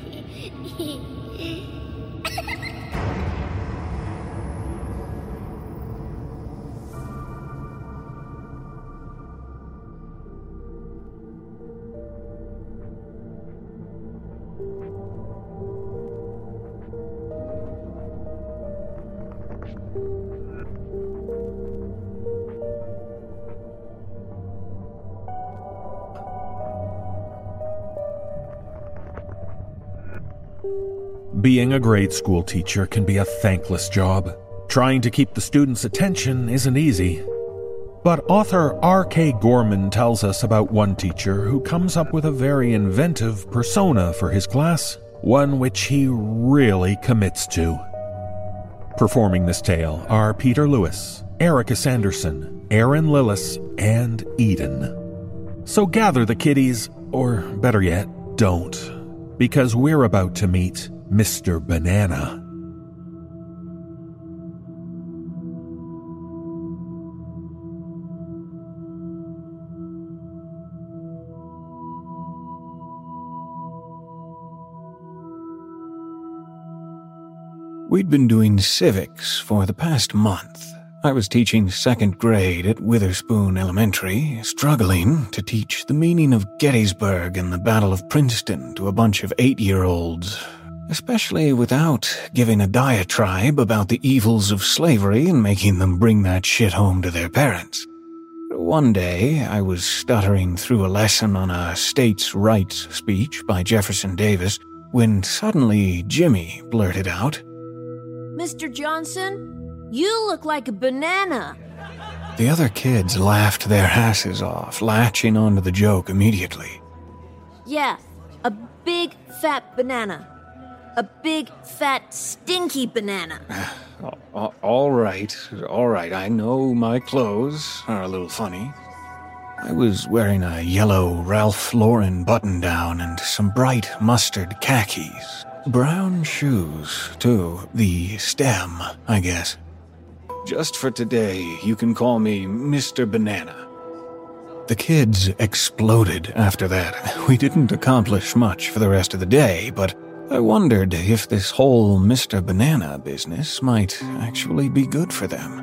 Being a grade school teacher can be a thankless job. Trying to keep the students' attention isn't easy. But author R.K. Gorman tells us about one teacher who comes up with a very inventive persona for his class, one which he really commits to. Performing this tale are Peter Lewis, Erika Sanderson, Erin Lillis, and Eden. So gather the kiddies, or better yet, don't, because we're about to meet Mr. Banana.
We'd been doing civics for the past month. I was teaching second grade at Witherspoon Elementary, struggling to teach the meaning of Gettysburg and the Battle of Princeton to a bunch of eight year olds, especially without giving a diatribe about the evils of slavery and making them bring that shit home to their parents. One day, I was stuttering through a lesson on a states' rights speech by Jefferson Davis when suddenly Jimmy blurted out,
Mr. Johnson, you look like a banana.
The other kids laughed their asses off, latching onto the joke immediately.
Yeah, a big fat banana. A big fat stinky banana. *sighs*
all right, all right, I know my clothes are a little funny. I was wearing a yellow Ralph Lauren button down and some bright mustard khakis. Brown shoes, too. The stem, I guess. Just for today, you can call me Mr. Banana. The kids exploded after that. *laughs* We didn't accomplish much for the rest of the day, but I wondered if this whole Mr. Banana business might actually be good for them.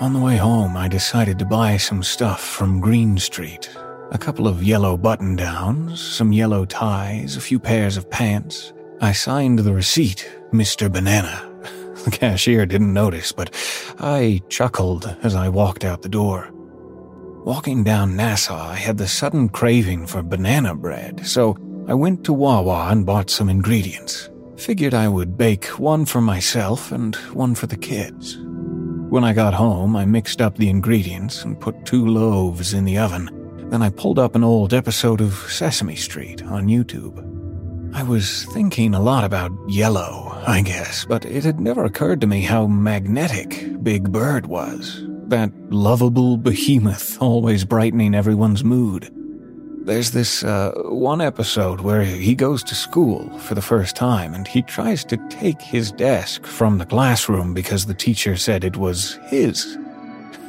On the way home, I decided to buy some stuff from Green Street. A couple of yellow button downs, some yellow ties, a few pairs of pants, I signed the receipt, Mr. Banana. *laughs* The cashier didn't notice, but I chuckled as I walked out the door. Walking down Nassau, I had the sudden craving for banana bread, so I went to Wawa and bought some ingredients. Figured I would bake one for myself and one for the kids. When I got home, I mixed up the ingredients and put two loaves in the oven. Then I pulled up an old episode of Sesame Street on YouTube. I was thinking a lot about yellow, I guess, but it had never occurred to me how magnetic Big Bird was. That lovable behemoth always brightening everyone's mood. There's this uh, one episode where he goes to school for the first time and he tries to take his desk from the classroom because the teacher said it was his.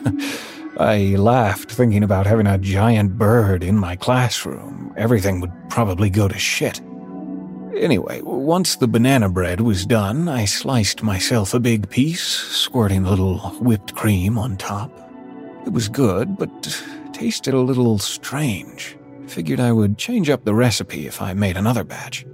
*laughs* I laughed thinking about having a giant bird in my classroom. Everything would probably go to shit. Anyway, once the banana bread was done, I sliced myself a big piece, squirting a little whipped cream on top. It was good, but tasted a little strange. Figured I would change up the recipe if I made another batch.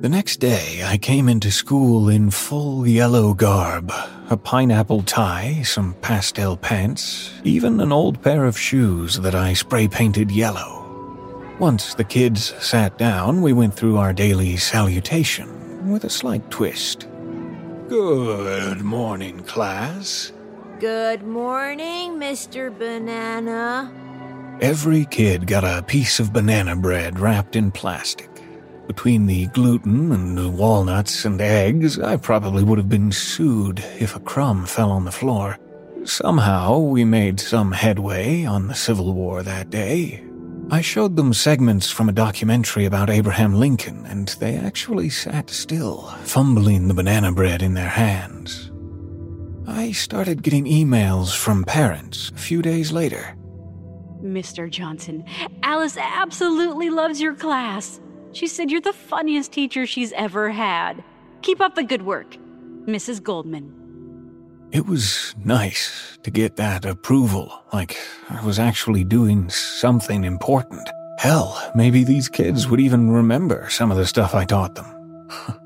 The next day, I came into school in full yellow garb a pineapple tie, some pastel pants, even an old pair of shoes that I spray painted yellow. Once the kids sat down, we went through our daily salutation with a slight twist. Good morning, class.
Good morning, Mr. Banana.
Every kid got a piece of banana bread wrapped in plastic. Between the gluten and walnuts and eggs, I probably would have been sued if a crumb fell on the floor. Somehow, we made some headway on the Civil War that day. I showed them segments from a documentary about Abraham Lincoln, and they actually sat still, fumbling the banana bread in their hands. I started getting emails from parents a few days later.
Mr. Johnson, Alice absolutely loves your class. She said you're the funniest teacher she's ever had. Keep up the good work. Mrs. Goldman.
It was nice to get that approval, like I was actually doing something important. Hell, maybe these kids would even remember some of the stuff I taught them. *laughs*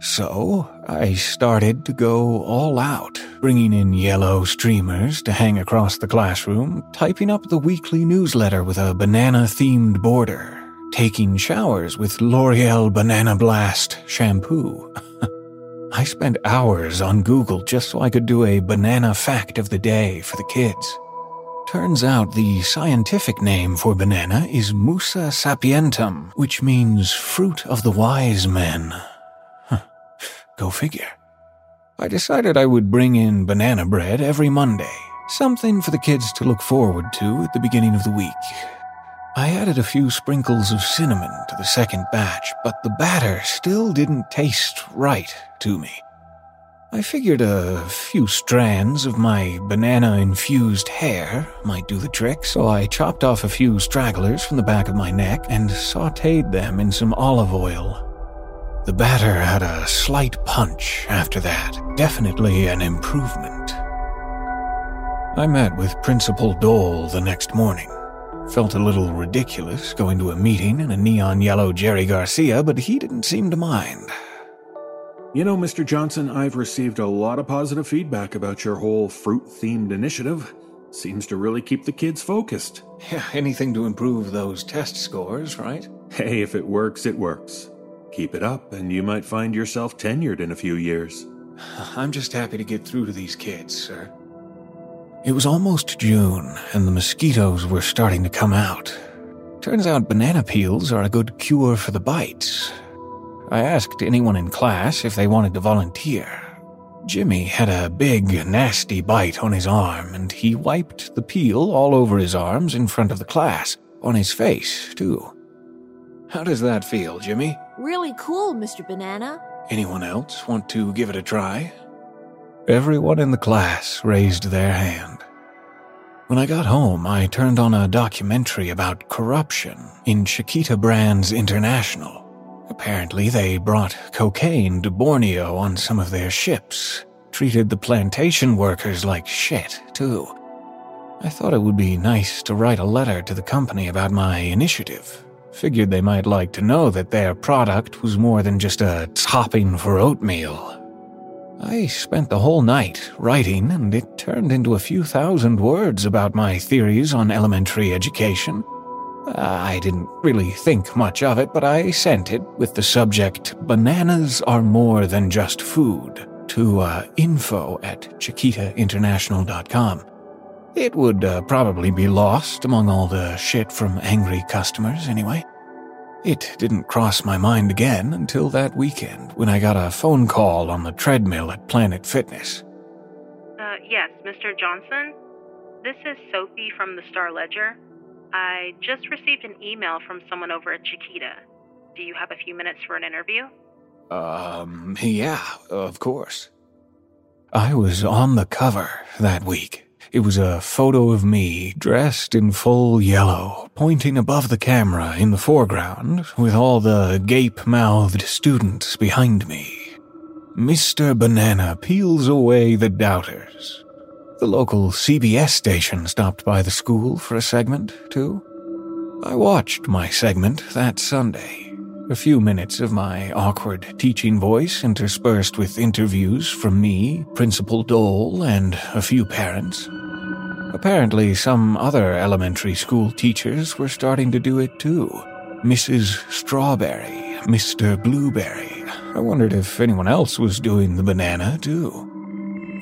so, I started to go all out, bringing in yellow streamers to hang across the classroom, typing up the weekly newsletter with a banana themed border, taking showers with L'Oreal Banana Blast shampoo. *laughs* I spent hours on Google just so I could do a banana fact of the day for the kids. Turns out the scientific name for banana is Musa sapientum, which means fruit of the wise men. Go figure. I decided I would bring in banana bread every Monday, something for the kids to look forward to at the beginning of the week. I added a few sprinkles of cinnamon to the second batch, but the batter still didn't taste right to me. I figured a few strands of my banana infused hair might do the trick, so I chopped off a few stragglers from the back of my neck and sauteed them in some olive oil. The batter had a slight punch after that, definitely an improvement. I met with Principal Dole the next morning. Felt a little ridiculous going to a meeting in a neon yellow Jerry Garcia, but he didn't seem to mind.
You know, Mr. Johnson, I've received a lot of positive feedback about your whole fruit themed initiative. Seems to really keep the kids focused.
Yeah, anything to improve those test scores, right?
Hey, if it works, it works. Keep it up, and you might find yourself tenured in a few years. *sighs*
I'm just happy to get through to these kids, sir. It was almost June, and the mosquitoes were starting to come out. Turns out banana peels are a good cure for the bites. I asked anyone in class if they wanted to volunteer. Jimmy had a big, nasty bite on his arm, and he wiped the peel all over his arms in front of the class, on his face, too. How does that feel, Jimmy?
Really cool, Mr. Banana.
Anyone else want to give it a try? Everyone in the class raised their hand. When I got home, I turned on a documentary about corruption in Chiquita Brands International. Apparently, they brought cocaine to Borneo on some of their ships, treated the plantation workers like shit, too. I thought it would be nice to write a letter to the company about my initiative. Figured they might like to know that their product was more than just a topping for oatmeal. I spent the whole night writing, and it turned into a few thousand words about my theories on elementary education. I didn't really think much of it, but I sent it with the subject Bananas are more than just food to uh, info at chiquitainternational.com. It would uh, probably be lost among all the shit from angry customers, anyway. It didn't cross my mind again until that weekend when I got a phone call on the treadmill at Planet Fitness.
Uh, yes, Mr. Johnson? This is Sophie from the Star Ledger. I just received an email from someone over at Chiquita. Do you have a few minutes for an interview?
Um, yeah, of course. I was on the cover that week. It was a photo of me dressed in full yellow, pointing above the camera in the foreground, with all the gape mouthed students behind me. Mr. Banana peels away the doubters. The local CBS station stopped by the school for a segment, too. I watched my segment that Sunday. A few minutes of my awkward teaching voice interspersed with interviews from me, Principal Dole, and a few parents. Apparently, some other elementary school teachers were starting to do it too. Mrs. Strawberry, Mr. Blueberry. I wondered if anyone else was doing the banana too.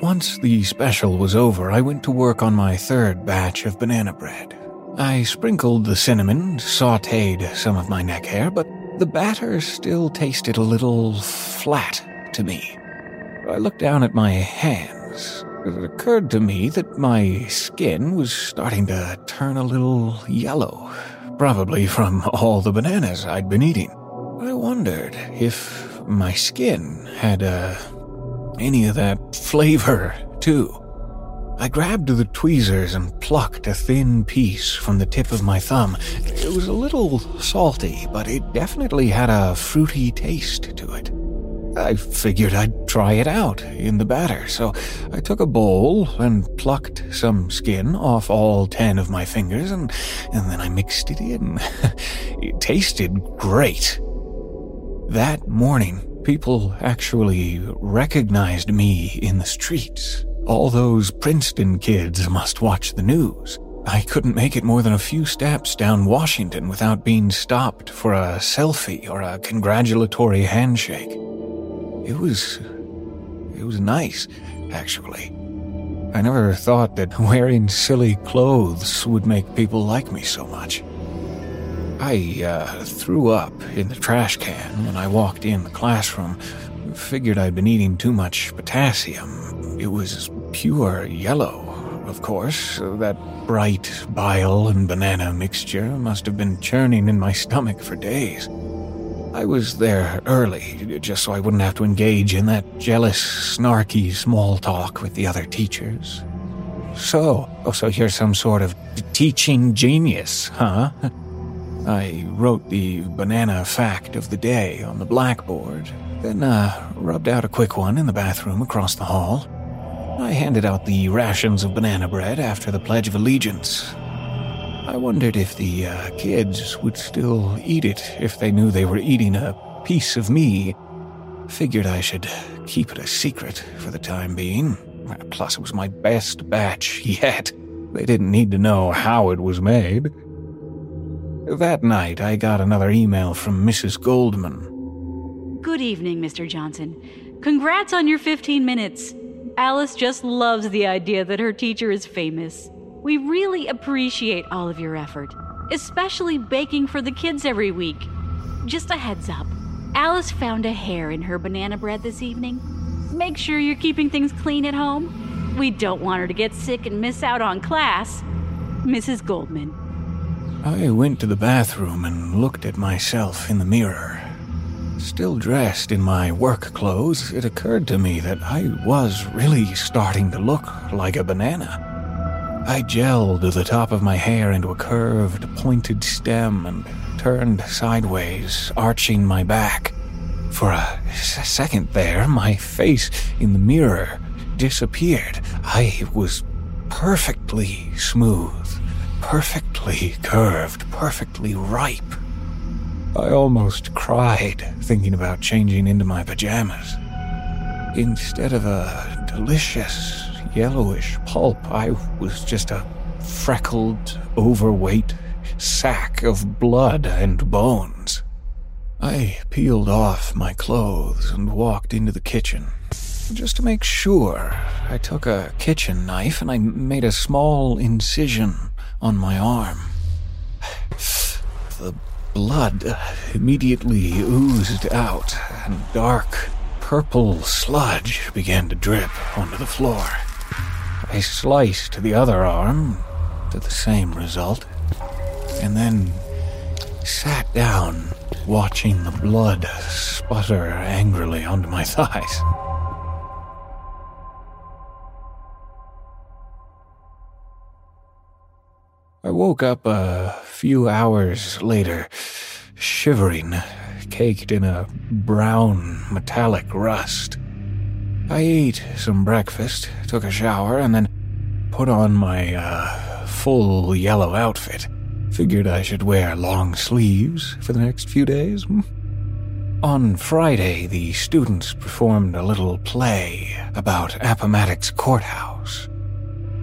Once the special was over, I went to work on my third batch of banana bread. I sprinkled the cinnamon, sauteed some of my neck hair, but the batter still tasted a little flat to me. I looked down at my hands. It occurred to me that my skin was starting to turn a little yellow, probably from all the bananas I'd been eating. I wondered if my skin had uh, any of that flavor, too. I grabbed the tweezers and plucked a thin piece from the tip of my thumb. It was a little salty, but it definitely had a fruity taste to it. I figured I'd try it out in the batter, so I took a bowl and plucked some skin off all ten of my fingers, and, and then I mixed it in. *laughs* it tasted great. That morning, people actually recognized me in the streets. All those Princeton kids must watch the news. I couldn't make it more than a few steps down Washington without being stopped for a selfie or a congratulatory handshake. It was. it was nice, actually. I never thought that wearing silly clothes would make people like me so much. I uh, threw up in the trash can when I walked in the classroom. Figured I'd been eating too much potassium. It was pure yellow, of course. That bright bile and banana mixture must have been churning in my stomach for days. I was there early, just so I wouldn't have to engage in that jealous, snarky small talk with the other teachers. So, oh, so you're some sort of teaching genius, huh? *laughs* I wrote the banana fact of the day on the blackboard, then uh, rubbed out a quick one in the bathroom across the hall. I handed out the rations of banana bread after the Pledge of Allegiance. I wondered if the uh, kids would still eat it if they knew they were eating a piece of me. Figured I should keep it a secret for the time being. Plus, it was my best batch yet. They didn't need to know how it was made. That night, I got another email from Mrs. Goldman.
Good evening, Mr. Johnson. Congrats on your 15 minutes. Alice just loves the idea that her teacher is famous. We really appreciate all of your effort, especially baking for the kids every week. Just a heads up Alice found a hair in her banana bread this evening. Make sure you're keeping things clean at home. We don't want her to get sick and miss out on class. Mrs. Goldman.
I went to the bathroom and looked at myself in the mirror. Still dressed in my work clothes, it occurred to me that I was really starting to look like a banana. I gelled the top of my hair into a curved, pointed stem and turned sideways, arching my back. For a second there, my face in the mirror disappeared. I was perfectly smooth, perfectly curved, perfectly ripe. I almost cried thinking about changing into my pajamas. Instead of a delicious yellowish pulp, I was just a freckled, overweight sack of blood and bones. I peeled off my clothes and walked into the kitchen. Just to make sure, I took a kitchen knife and I made a small incision on my arm. *sighs* The blood immediately oozed out, and dark purple sludge began to drip onto the floor. I sliced the other arm to the same result, and then sat down, watching the blood sputter angrily onto my *laughs* thighs. I woke up a few hours later, shivering, caked in a brown metallic rust. I ate some breakfast, took a shower, and then put on my uh, full yellow outfit. Figured I should wear long sleeves for the next few days. On Friday, the students performed a little play about Appomattox Courthouse.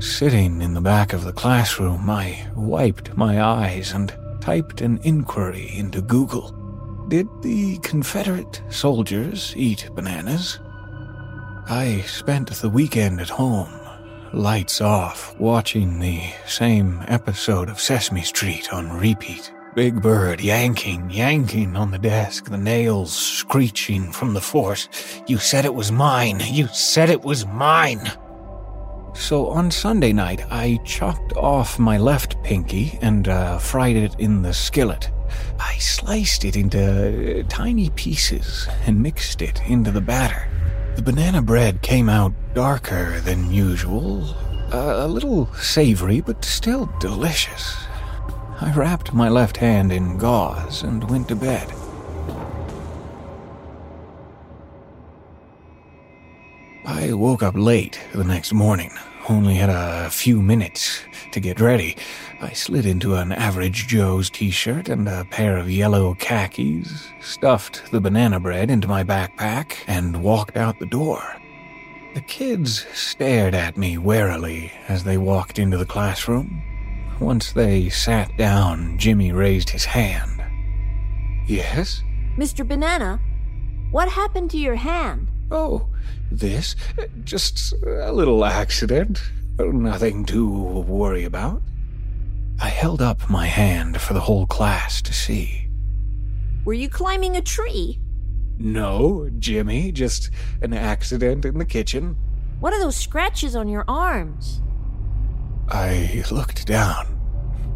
Sitting in the back of the classroom, I wiped my eyes and typed an inquiry into Google. Did the Confederate soldiers eat bananas? I spent the weekend at home, lights off, watching the same episode of Sesame Street on repeat. Big Bird yanking, yanking on the desk, the nails screeching from the force. You said it was mine. You said it was mine. So on Sunday night, I chopped off my left pinky and uh, fried it in the skillet. I sliced it into uh, tiny pieces and mixed it into the batter. The banana bread came out darker than usual, uh, a little savory, but still delicious. I wrapped my left hand in gauze and went to bed. I woke up late the next morning, only had a few minutes to get ready. I slid into an average Joe's t shirt and a pair of yellow khakis, stuffed the banana bread into my backpack, and walked out the door. The kids stared at me warily as they walked into the classroom. Once they sat down, Jimmy raised his hand. Yes?
Mr. Banana, what happened to your hand?
Oh, this? Just a little accident. Nothing to worry about. I held up my hand for the whole class to see.
Were you climbing a tree?
No, Jimmy, just an accident in the kitchen.
What are those scratches on your arms?
I looked down.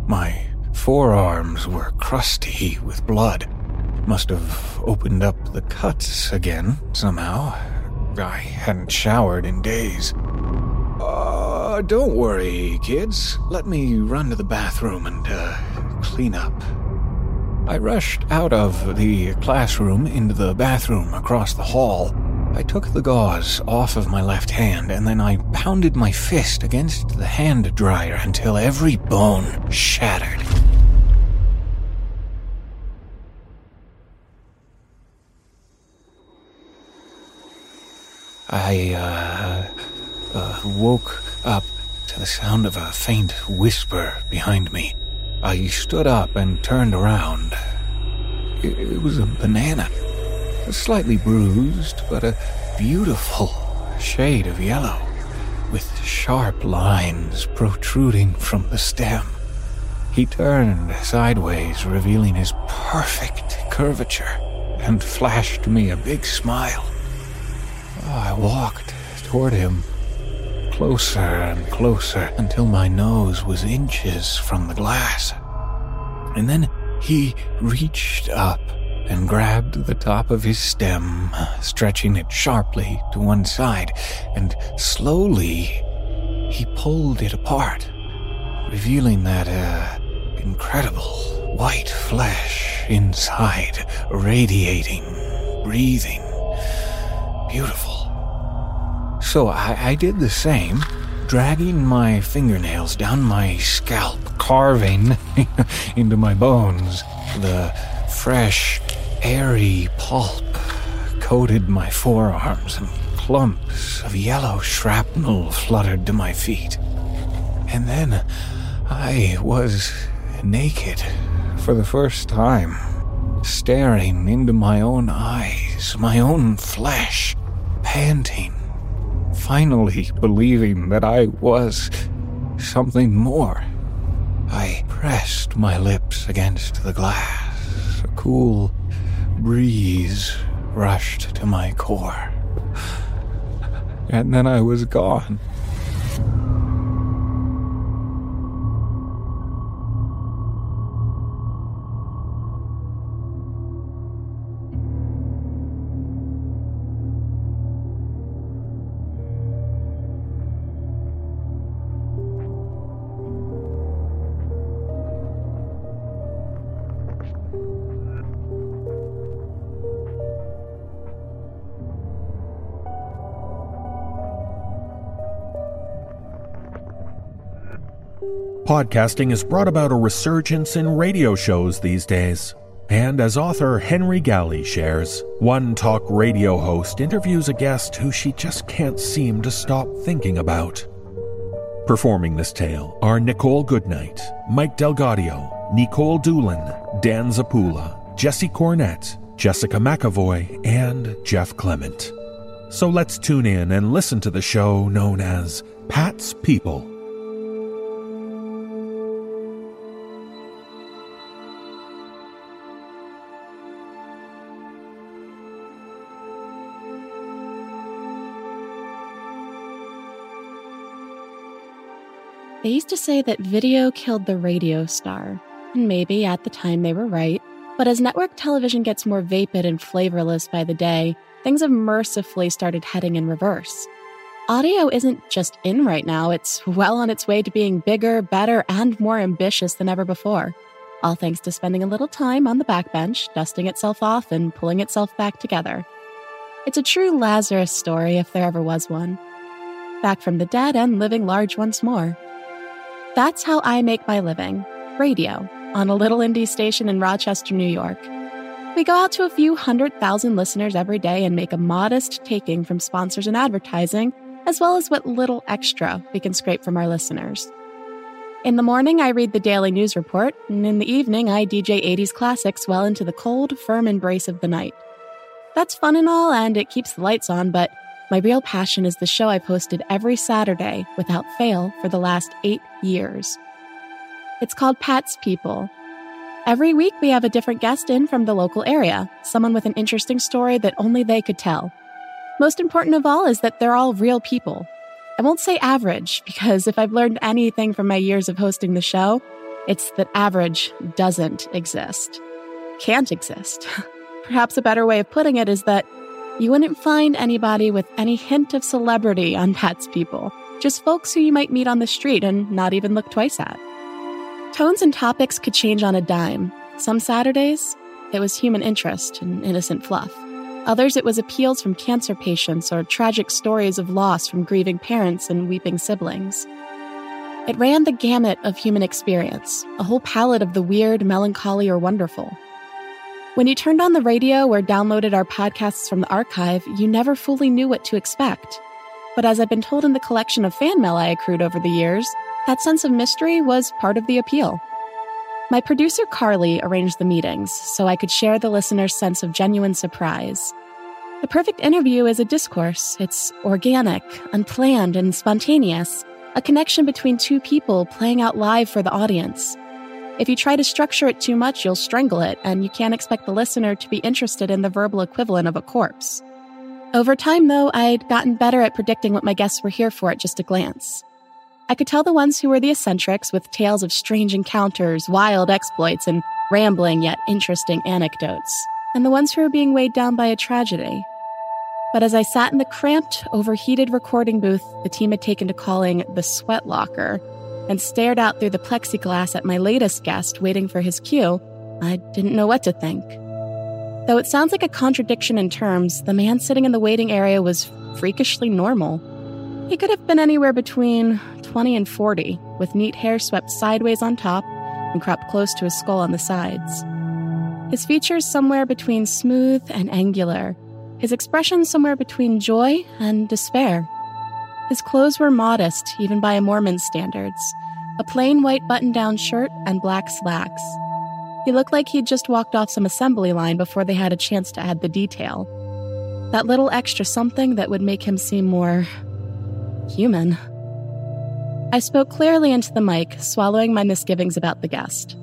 My forearms were crusty with blood. Must have opened up the cuts again somehow. I hadn't showered in days. Uh, don't worry, kids. Let me run to the bathroom and, uh, clean up. I rushed out of the classroom into the bathroom across the hall. I took the gauze off of my left hand and then I pounded my fist against the hand dryer until every bone shattered. I, uh, uh, woke up to the sound of a faint whisper behind me. I stood up and turned around. It, it was a banana. Slightly bruised, but a beautiful shade of yellow, with sharp lines protruding from the stem. He turned sideways, revealing his perfect curvature, and flashed me a big smile. I walked toward him, closer and closer until my nose was inches from the glass. And then he reached up and grabbed the top of his stem, stretching it sharply to one side, and slowly he pulled it apart, revealing that uh, incredible white flesh inside, radiating, breathing, beautiful. So I, I did the same, dragging my fingernails down my scalp, carving *laughs* into my bones. The fresh, airy pulp coated my forearms, and clumps of yellow shrapnel fluttered to my feet. And then I was naked for the first time, staring into my own eyes, my own flesh, finally believing that I was something more. I pressed my lips against the glass a cool breeze rushed to my core. And then I was gone.
Podcasting has brought about a resurgence in radio shows these days. And as author Henry Galley shares, one talk radio host interviews a guest who she just can't seem to stop thinking about. Performing this tale are Nichole Goodnight, Mike DelGaudio, Nikolle Doolin, Dan Zappulla, Jesse Cornett, Jessica McEvoy, and Jeff Clement. So let's tune in and listen to the show known as Pat's People.
They used to say that video killed the radio star. And maybe at the time they were right. But as network television gets more vapid and flavorless by the day, things have mercifully started heading in reverse. Audio isn't just in right now, it's well on its way to being bigger, better, and more ambitious than ever before. All thanks to spending a little time on the backbench, dusting itself off, and pulling itself back together. It's a true Lazarus story if there ever was one. Back from the dead and living large once more. That's how I make my living radio on a little indie station in Rochester, New York. We go out to a few hundred thousand listeners every day and make a modest taking from sponsors and advertising, as well as what little extra we can scrape from our listeners. In the morning, I read the daily news report, and in the evening, I DJ 80s classics well into the cold, firm embrace of the night. That's fun and all, and it keeps the lights on, but my real passion is the show I posted every Saturday without fail for the last eight years. It's called Pat's People. Every week, we have a different guest in from the local area, someone with an interesting story that only they could tell. Most important of all is that they're all real people. I won't say average, because if I've learned anything from my years of hosting the show, it's that average doesn't exist. Can't exist. *laughs* Perhaps a better way of putting it is that you wouldn't find anybody with any hint of celebrity on Pat's People, just folks who you might meet on the street and not even look twice at. Tones and topics could change on a dime. Some Saturdays, it was human interest and innocent fluff. Others, it was appeals from cancer patients or tragic stories of loss from grieving parents and weeping siblings. It ran the gamut of human experience, a whole palette of the weird, melancholy, or wonderful. When you turned on the radio or downloaded our podcasts from the archive, you never fully knew what to expect. But as I've been told in the collection of fan mail I accrued over the years, that sense of mystery was part of the appeal. My producer Carly arranged the meetings so I could share the listener's sense of genuine surprise. The perfect interview is a discourse. It's organic, unplanned, and spontaneous, a connection between two people playing out live for the audience. If you try to structure it too much, you'll strangle it, and you can't expect the listener to be interested in the verbal equivalent of a corpse. Over time, though, I'd gotten better at predicting what my guests were here for at just a glance. I could tell the ones who were the eccentrics with tales of strange encounters, wild exploits, and rambling yet interesting anecdotes, and the ones who were being weighed down by a tragedy. But as I sat in the cramped, overheated recording booth the team had taken to calling the sweat locker, and stared out through the plexiglass at my latest guest waiting for his cue, I didn't know what to think. Though it sounds like a contradiction in terms, the man sitting in the waiting area was freakishly normal. He could have been anywhere between 20 and 40, with neat hair swept sideways on top and cropped close to his skull on the sides. His features somewhere between smooth and angular, his expression somewhere between joy and despair. His clothes were modest, even by a Mormon's standards a plain white button down shirt and black slacks. He looked like he'd just walked off some assembly line before they had a chance to add the detail. That little extra something that would make him seem more. human. I spoke clearly into the mic, swallowing my misgivings about the guest.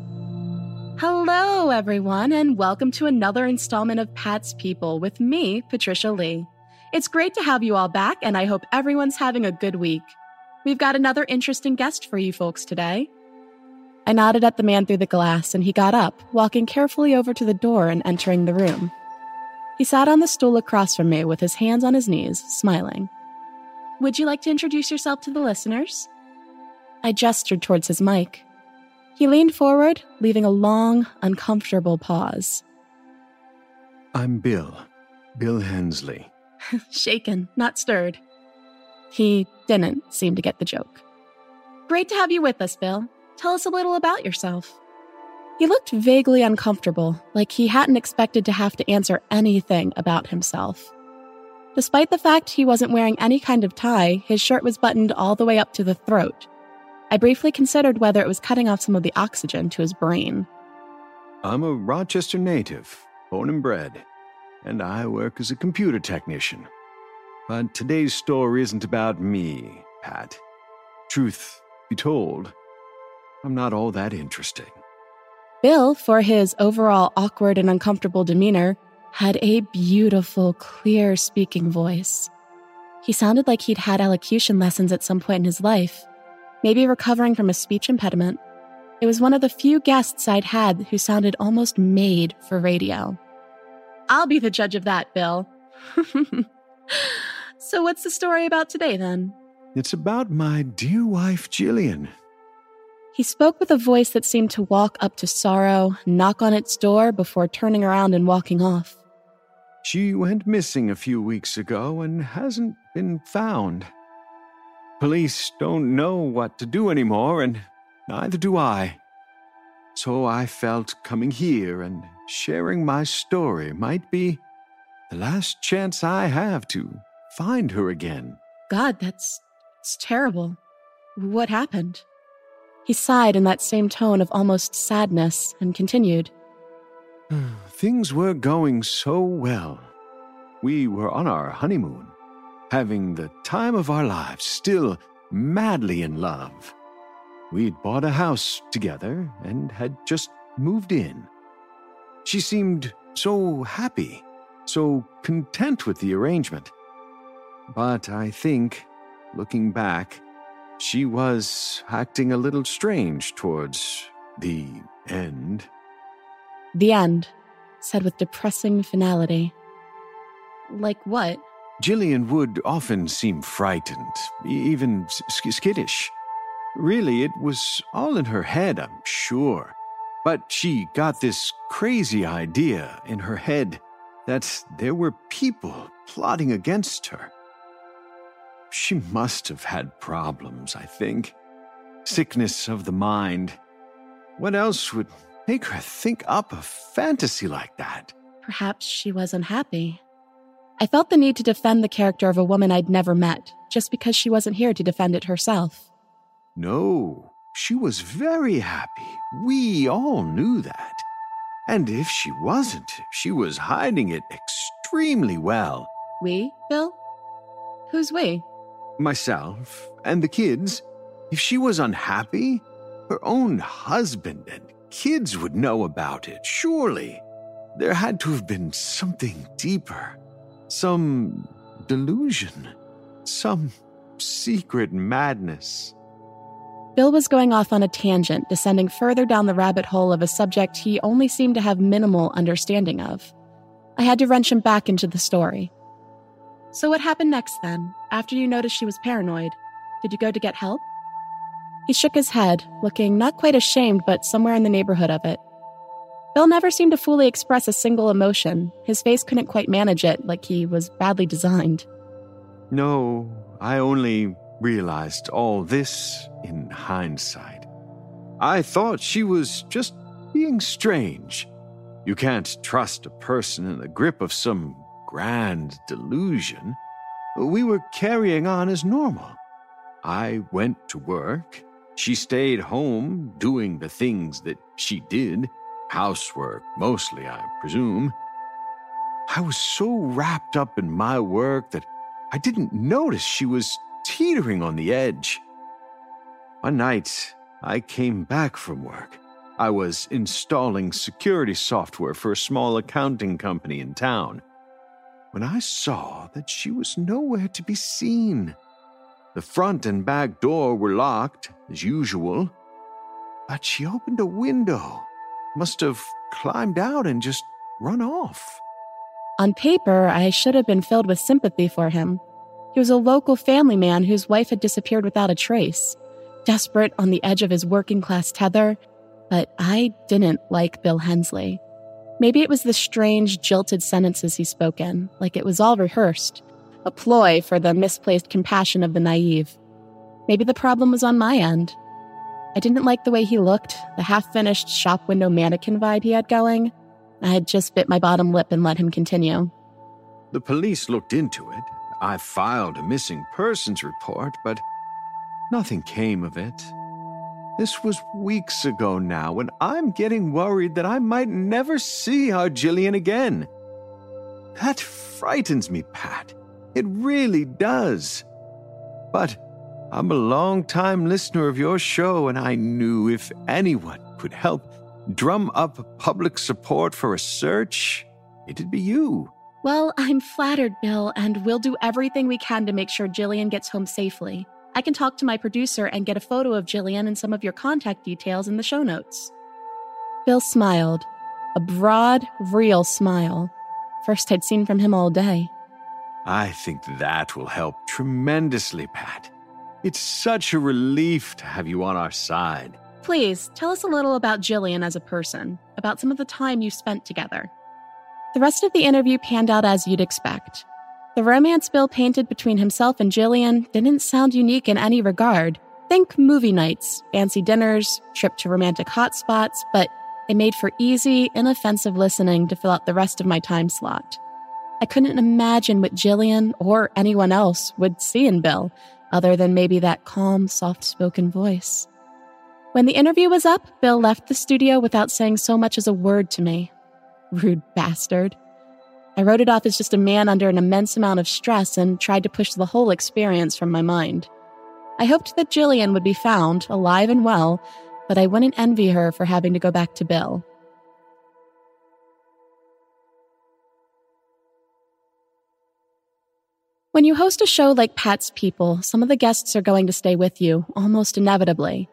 Hello, everyone, and welcome to another installment of Pat's People with me, Patricia Lee. It's great to have you all back, and I hope everyone's having a good week. We've got another interesting guest for you folks today. I nodded at the man through the glass, and he got up, walking carefully over to the door and entering the room. He sat on the stool across from me with his hands on his knees, smiling. Would you like to introduce yourself to the listeners? I gestured towards his mic. He leaned forward, leaving a long, uncomfortable pause.
I'm Bill. Bill Hensley. *laughs*
Shaken, not stirred. He didn't seem to get the joke. Great to have you with us, Bill. Tell us a little about yourself. He looked vaguely uncomfortable, like he hadn't expected to have to answer anything about himself. Despite the fact he wasn't wearing any kind of tie, his shirt was buttoned all the way up to the throat, I briefly considered whether it was cutting off some of the oxygen to his brain.
I'm a Rochester native, born and bred, and I work as a computer technician. But today's story isn't about me, Pat. Truth be told, I'm not all that interesting.
Bill, for his overall awkward and uncomfortable demeanor, had a beautiful, clear speaking voice. He sounded like he'd had elocution lessons at some point in his life, maybe recovering from a speech impediment. It was one of the few guests I'd had who sounded almost made for radio. I'll be the judge of that, Bill. *laughs* so, what's the story about today then?
It's about my dear wife, Jillian.
He spoke with a voice that seemed to walk up to sorrow, knock on its door before turning around and walking off.
She went missing a few weeks ago and hasn't been found. Police don't know what to do anymore, and neither do I. So I felt coming here and sharing my story might be the last chance I have to find her again.
God, that's it's terrible. What happened? He sighed in that same tone of almost sadness and continued. *sighs*
Things were going so well. We were on our honeymoon having the time of our lives, still madly in love. We'd bought a house together and had just moved in. She seemed so happy, so content with the arrangement. But I think, looking back, she was acting a little strange towards the end.
The end, said with depressing finality. Like what?
Jillian would often seem frightened, even skittish. Really, it was all in her head, I'm sure. But she got this crazy idea in her head that there were people plotting against her. She must have had problems, I think. Sickness of the mind. What else would make her think up a fantasy like that?
Perhaps she was unhappy. I felt the need to defend the character of a woman I'd never met, just because she wasn't here to defend it herself.
No, she was very happy. We all knew that. And if she wasn't, she was hiding it extremely well.
We, Bill? Who's we?
Myself and the kids. If she was unhappy, her own husband and kids would know about it, surely. There had to have been something deeper. Some delusion. Some secret madness.
Bill was going off on a tangent, descending further down the rabbit hole of a subject he only seemed to have minimal understanding of. I had to wrench him back into the story. So, what happened next then, after you noticed she was paranoid? Did you go to get help? He shook his head, looking not quite ashamed, but somewhere in the neighborhood of it. Bill never seemed to fully express a single emotion. His face couldn't quite manage it, like he was badly designed.
No, I only realized all this in hindsight. I thought she was just being strange. You can't trust a person in the grip of some grand delusion. We were carrying on as normal. I went to work. She stayed home doing the things that she did. Housework, mostly, I presume. I was so wrapped up in my work that I didn't notice she was teetering on the edge. One night, I came back from work, I was installing security software for a small accounting company in town when I saw that she was nowhere to be seen. The front and back door were locked, as usual, but she opened a window, must have climbed out and just run off.
On paper, I should have been filled with sympathy for him. He was a local family man whose wife had disappeared without a trace, desperate on the edge of his working class tether, but I didn't like Bill Hensley. Maybe it was the strange, jilted sentences he spoke in, like it was all rehearsed, a ploy for the misplaced compassion of the naive. Maybe the problem was on my end. I didn't like the way he looked, the half finished shop window mannequin vibe he had going. I had just bit my bottom lip and let him continue.
The police looked into it. I filed a missing persons report, but nothing came of it. This was weeks ago now, and I'm getting worried that I might never see our Jillian again. That frightens me, Pat. It really does. But I'm a long-time listener of your show, and I knew if anyone could help drum up public support for a search, it'd be you.
Well, I'm flattered, Bill, and we'll do everything we can to make sure Jillian gets home safely. I can talk to my producer and get a photo of Jillian and some of your contact details in the show notes. Bill smiled, a broad, real smile. First I'd seen from him all day.
I think that will help tremendously, Pat. It's such a relief to have you on our side.
Please, tell us a little about Jillian as a person, about some of the time you spent together. The rest of the interview panned out as you'd expect. The romance Bill painted between himself and Jillian didn't sound unique in any regard. Think movie nights, fancy dinners, trip to romantic hotspots, but it made for easy, inoffensive listening to fill out the rest of my time slot. I couldn't imagine what Jillian or anyone else would see in Bill, other than maybe that calm, soft spoken voice. When the interview was up, Bill left the studio without saying so much as a word to me. Rude bastard. I wrote it off as just a man under an immense amount of stress and tried to push the whole experience from my mind. I hoped that Jillian would be found, alive and well, but I wouldn't envy her for having to go back to Bill. When you host a show like Pat's People, some of the guests are going to stay with you, almost inevitably.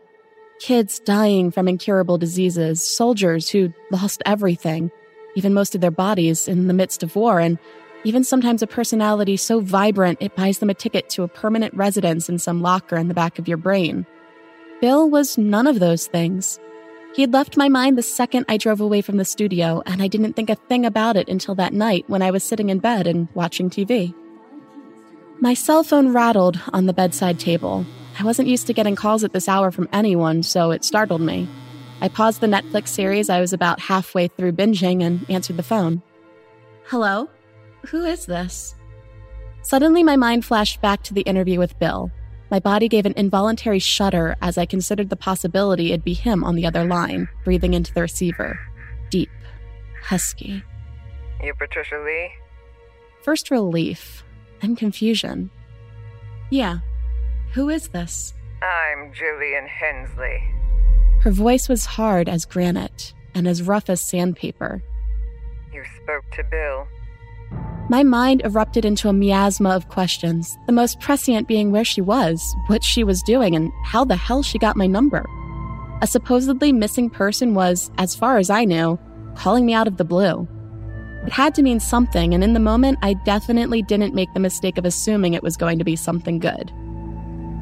Kids dying from incurable diseases, soldiers who lost everything, even most of their bodies in the midst of war, and even sometimes a personality so vibrant it buys them a ticket to a permanent residence in some locker in the back of your brain. Bill was none of those things. He had left my mind the second I drove away from the studio, and I didn't think a thing about it until that night when I was sitting in bed and watching TV. My cell phone rattled on the bedside table. I wasn't used to getting calls at this hour from anyone, so it startled me. I paused the Netflix series I was about halfway through binging and answered the phone. Hello? Who is this? Suddenly, my mind flashed back to the interview with Bill. My body gave an involuntary shudder as I considered the possibility it'd be him on the other line, breathing into the receiver. Deep, husky.
You Patricia Lee?
First relief, then confusion. Yeah. Who is this?
I'm Jillian Hensley.
Her voice was hard as granite and as rough as sandpaper.
You spoke to Bill.
My mind erupted into a miasma of questions, the most prescient being where she was, what she was doing, and how the hell she got my number. A supposedly missing person was, as far as I knew, calling me out of the blue. It had to mean something, and in the moment, I definitely didn't make the mistake of assuming it was going to be something good.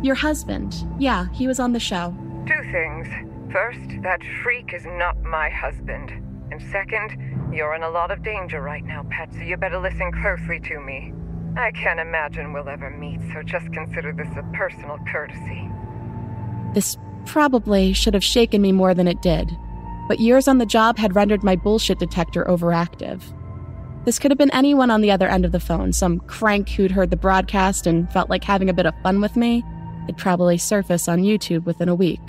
Your husband. Yeah, he was on the show.
Two things. First, that freak is not my husband. And second, you're in a lot of danger right now, Pat, so you better listen closely to me. I can't imagine we'll ever meet, so just consider this a personal courtesy.
This probably should have shaken me more than it did, but years on the job had rendered my bullshit detector overactive. This could have been anyone on the other end of the phone, some crank who'd heard the broadcast and felt like having a bit of fun with me. It'd probably surface on YouTube within a week.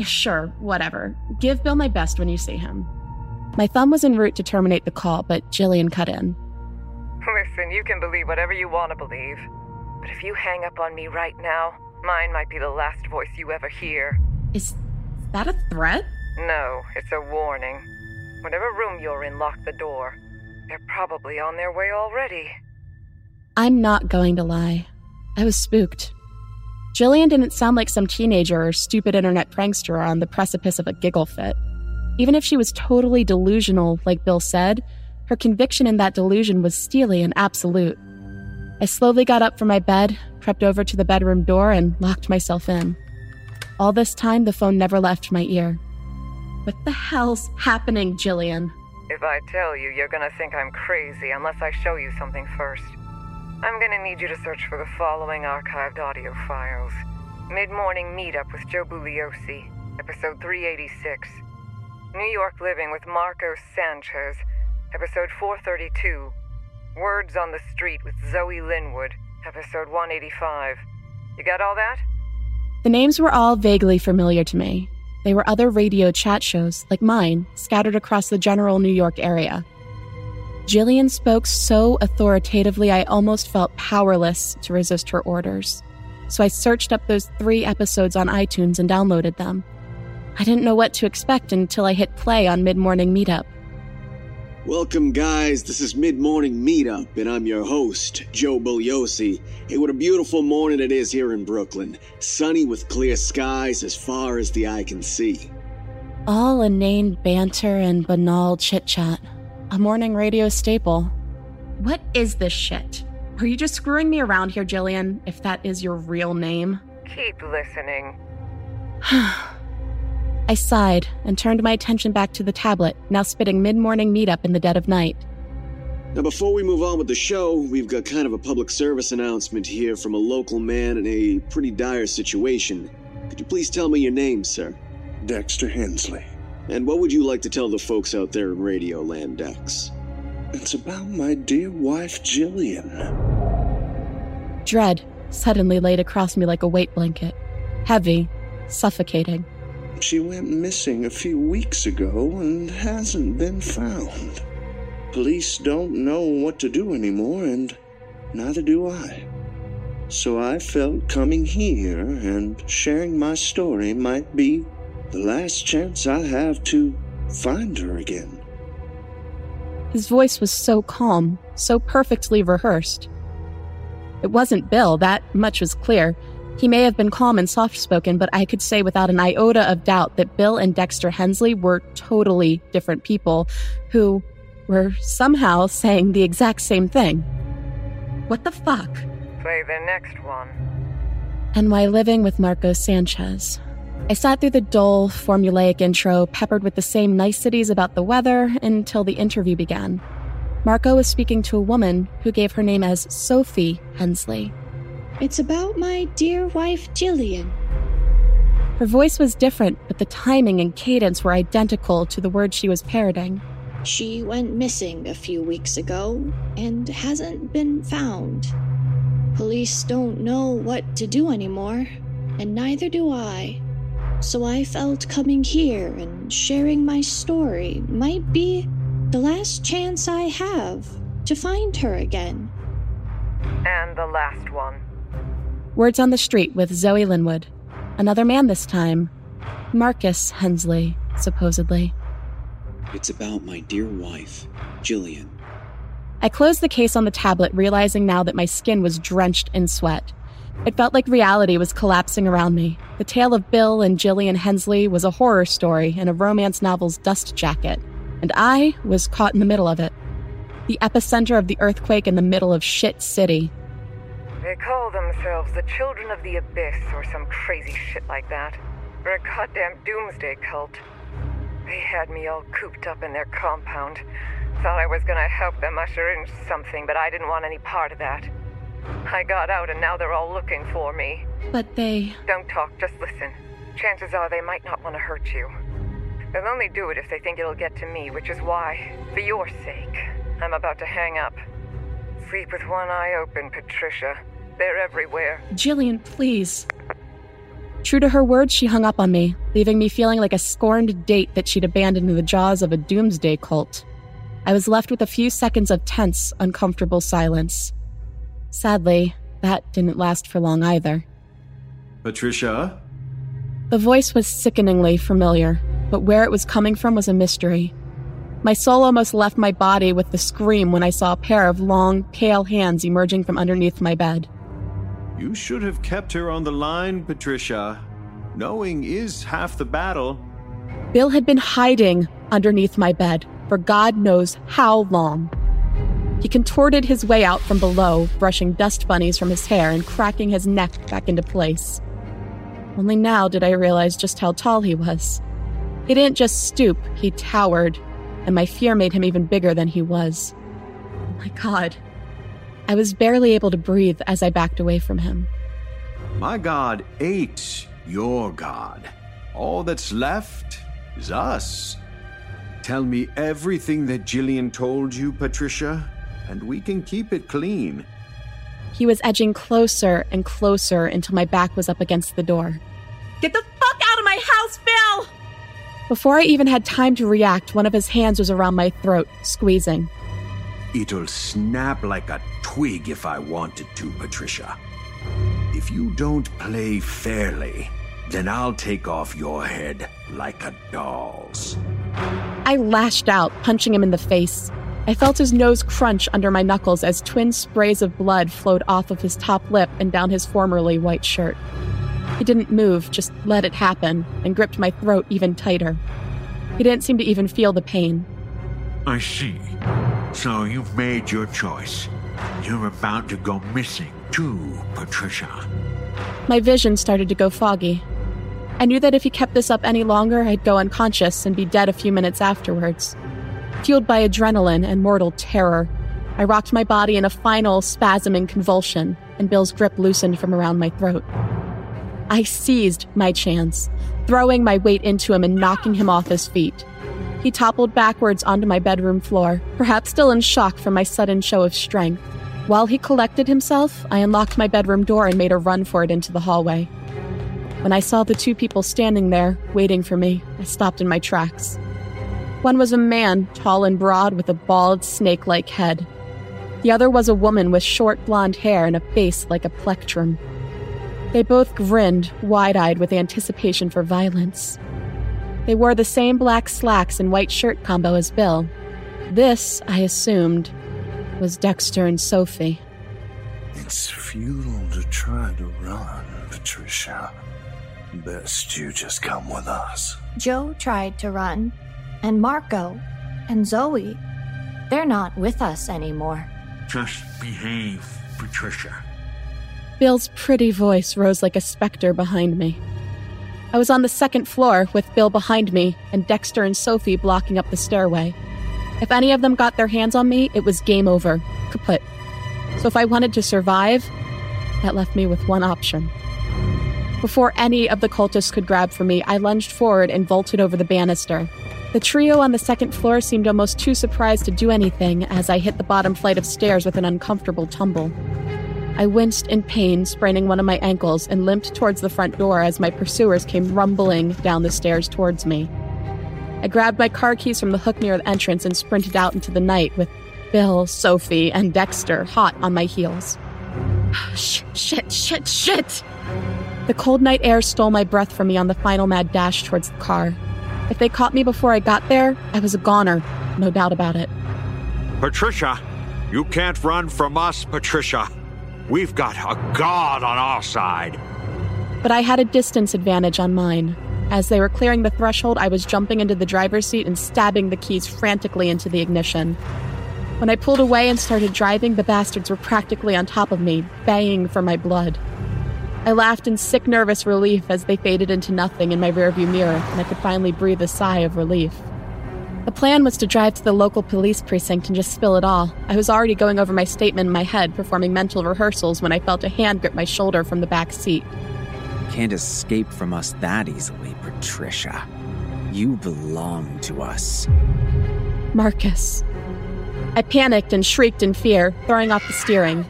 Sure, whatever. Give Bill my best when you see him. My thumb was en route to terminate the call, but Jillian cut in.
Listen, you can believe whatever you want to believe. But if you hang up on me right now, mine might be the last voice you ever hear.
Is that a threat?
No, it's a warning. Whatever room you're in, lock the door. They're probably on their way already.
I'm not going to lie. I was spooked. Jillian didn't sound like some teenager or stupid internet prankster on the precipice of a giggle fit. Even if she was totally delusional, like Bill said, her conviction in that delusion was steely and absolute. I slowly got up from my bed, crept over to the bedroom door, and locked myself in. All this time, the phone never left my ear. What the hell's happening, Jillian?
If I tell you, you're gonna think I'm crazy unless I show you something first. I'm gonna need you to search for the following archived audio files Mid Morning Meetup with Joe Bugliosi, episode 386. New York Living with Marco Sanchez, episode 432. Words on the Street with Zoe Linwood, episode 185. You got all that?
The names were all vaguely familiar to me. They were other radio chat shows, like mine, scattered across the general New York area. Jillian spoke so authoritatively I almost felt powerless to resist her orders. So I searched up those three episodes on iTunes and downloaded them. I didn't know what to expect until I hit play on Mid Morning Meetup.
Welcome, guys. This is Mid Morning Meetup, and I'm your host, Joe Bugliosi. Hey, what a beautiful morning it is here in Brooklyn. Sunny with clear skies as far as the eye can see.
All inane banter and banal chit chat. A morning radio staple. What is this shit? Are you just screwing me around here, Jillian, if that is your real name?
Keep listening. *sighs*
I sighed and turned my attention back to the tablet, now spitting mid morning meetup in the dead of night.
Now, before we move on with the show, we've got kind of a public service announcement here from a local man in a pretty dire situation. Could you please tell me your name, sir?
Dexter Hensley.
And what would you like to tell the folks out there in Radio Land, Dex?
It's about my dear wife, Jillian.
Dread suddenly laid across me like a weight blanket. Heavy, suffocating.
She went missing a few weeks ago and hasn't been found. Police don't know what to do anymore, and neither do I. So I felt coming here and sharing my story might be the last chance I have to find her again.
His voice was so calm, so perfectly rehearsed. It wasn't Bill, that much was clear. He may have been calm and soft spoken, but I could say without an iota of doubt that Bill and Dexter Hensley were totally different people who were somehow saying the exact same thing. What the fuck?
Play the next one.
And why living with Marco Sanchez? I sat through the dull, formulaic intro, peppered with the same niceties about the weather, until the interview began. Marco was speaking to a woman who gave her name as Sophie Hensley.
It's about my dear wife, Jillian.
Her voice was different, but the timing and cadence were identical to the words she was parroting.
She went missing a few weeks ago and hasn't been found. Police don't know what to do anymore, and neither do I. So I felt coming here and sharing my story might be the last chance I have to find her again.
And the last one.
Words on the Street with Zoe Linwood. Another man this time. Marcus Hensley, supposedly.
It's about my dear wife, Jillian.
I closed the case on the tablet, realizing now that my skin was drenched in sweat. It felt like reality was collapsing around me. The tale of Bill and Jillian Hensley was a horror story in a romance novel's dust jacket, and I was caught in the middle of it. The epicenter of the earthquake in the middle of shit city.
They call themselves the Children of the Abyss or some crazy shit like that. They're a goddamn doomsday cult. They had me all cooped up in their compound. Thought I was gonna help them usher in something, but I didn't want any part of that. I got out and now they're all looking for me.
But they.
Don't talk, just listen. Chances are they might not want to hurt you. They'll only do it if they think it'll get to me, which is why, for your sake, I'm about to hang up. Sleep with one eye open, Patricia. They're everywhere.
Jillian, please. True to her word, she hung up on me, leaving me feeling like a scorned date that she'd abandoned in the jaws of a doomsday cult. I was left with a few seconds of tense, uncomfortable silence. Sadly, that didn't last for long either.
Patricia?
The voice was sickeningly familiar, but where it was coming from was a mystery. My soul almost left my body with the scream when I saw a pair of long, pale hands emerging from underneath my bed.
You should have kept her on the line, Patricia. Knowing is half the battle.
Bill had been hiding underneath my bed for God knows how long. He contorted his way out from below, brushing dust bunnies from his hair and cracking his neck back into place. Only now did I realize just how tall he was. He didn't just stoop, he towered, and my fear made him even bigger than he was. Oh my God. I was barely able to breathe as I backed away from him.
My God ate your God. All that's left is us. Tell me everything that Jillian told you, Patricia, and we can keep it clean.
He was edging closer and closer until my back was up against the door.
Get the fuck out of my house, Bill!
Before I even had time to react, one of his hands was around my throat, squeezing.
It'll snap like a twig if I wanted to, Patricia. If you don't play fairly, then I'll take off your head like a doll's.
I lashed out, punching him in the face. I felt his nose crunch under my knuckles as twin sprays of blood flowed off of his top lip and down his formerly white shirt. He didn't move, just let it happen, and gripped my throat even tighter. He didn't seem to even feel the pain.
I see. So you've made your choice. You're about to go missing, too, Patricia.
My vision started to go foggy. I knew that if he kept this up any longer, I'd go unconscious and be dead a few minutes afterwards. Fueled by adrenaline and mortal terror, I rocked my body in a final spasming convulsion, and Bill's grip loosened from around my throat. I seized my chance, throwing my weight into him and knocking him off his feet. He toppled backwards onto my bedroom floor, perhaps still in shock from my sudden show of strength. While he collected himself, I unlocked my bedroom door and made a run for it into the hallway. When I saw the two people standing there, waiting for me, I stopped in my tracks. One was a man, tall and broad, with a bald, snake like head. The other was a woman with short blonde hair and a face like a plectrum. They both grinned, wide eyed with anticipation for violence. They wore the same black slacks and white shirt combo as Bill. This, I assumed, was Dexter and Sophie.
It's futile to try to run, Patricia. Best you just come with us.
Joe tried to run, and Marco, and Zoe. They're not with us anymore.
Just behave, Patricia.
Bill's pretty voice rose like a specter behind me. I was on the second floor with Bill behind me and Dexter and Sophie blocking up the stairway. If any of them got their hands on me, it was game over, kaput. So if I wanted to survive, that left me with one option. Before any of the cultists could grab for me, I lunged forward and vaulted over the banister. The trio on the second floor seemed almost too surprised to do anything as I hit the bottom flight of stairs with an uncomfortable tumble. I winced in pain, spraining one of my ankles, and limped towards the front door as my pursuers came rumbling down the stairs towards me. I grabbed my car keys from the hook near the entrance and sprinted out into the night with Bill, Sophie, and Dexter hot on my heels. *sighs* shit, shit, shit, shit! The cold night air stole my breath from me on the final mad dash towards the car. If they caught me before I got there, I was a goner, no doubt about it.
Patricia, you can't run from us, Patricia. We've got a god on our side.
But I had a distance advantage on mine. As they were clearing the threshold, I was jumping into the driver's seat and stabbing the keys frantically into the ignition. When I pulled away and started driving, the bastards were practically on top of me, baying for my blood. I laughed in sick, nervous relief as they faded into nothing in my rearview mirror, and I could finally breathe a sigh of relief. The plan was to drive to the local police precinct and just spill it all. I was already going over my statement in my head, performing mental rehearsals when I felt a hand grip my shoulder from the back seat.
Can't escape from us that easily, Patricia. You belong to us.
Marcus. I panicked and shrieked in fear, throwing off the steering.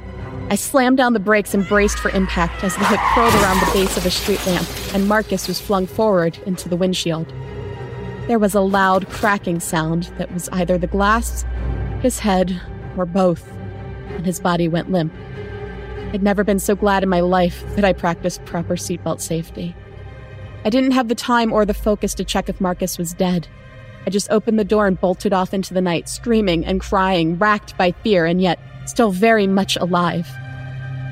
I slammed down the brakes and braced for impact as the hood curled around the base of a street lamp, and Marcus was flung forward into the windshield. There was a loud cracking sound that was either the glass, his head, or both, and his body went limp. I'd never been so glad in my life that I practiced proper seatbelt safety. I didn't have the time or the focus to check if Marcus was dead. I just opened the door and bolted off into the night, screaming and crying, racked by fear and yet still very much alive.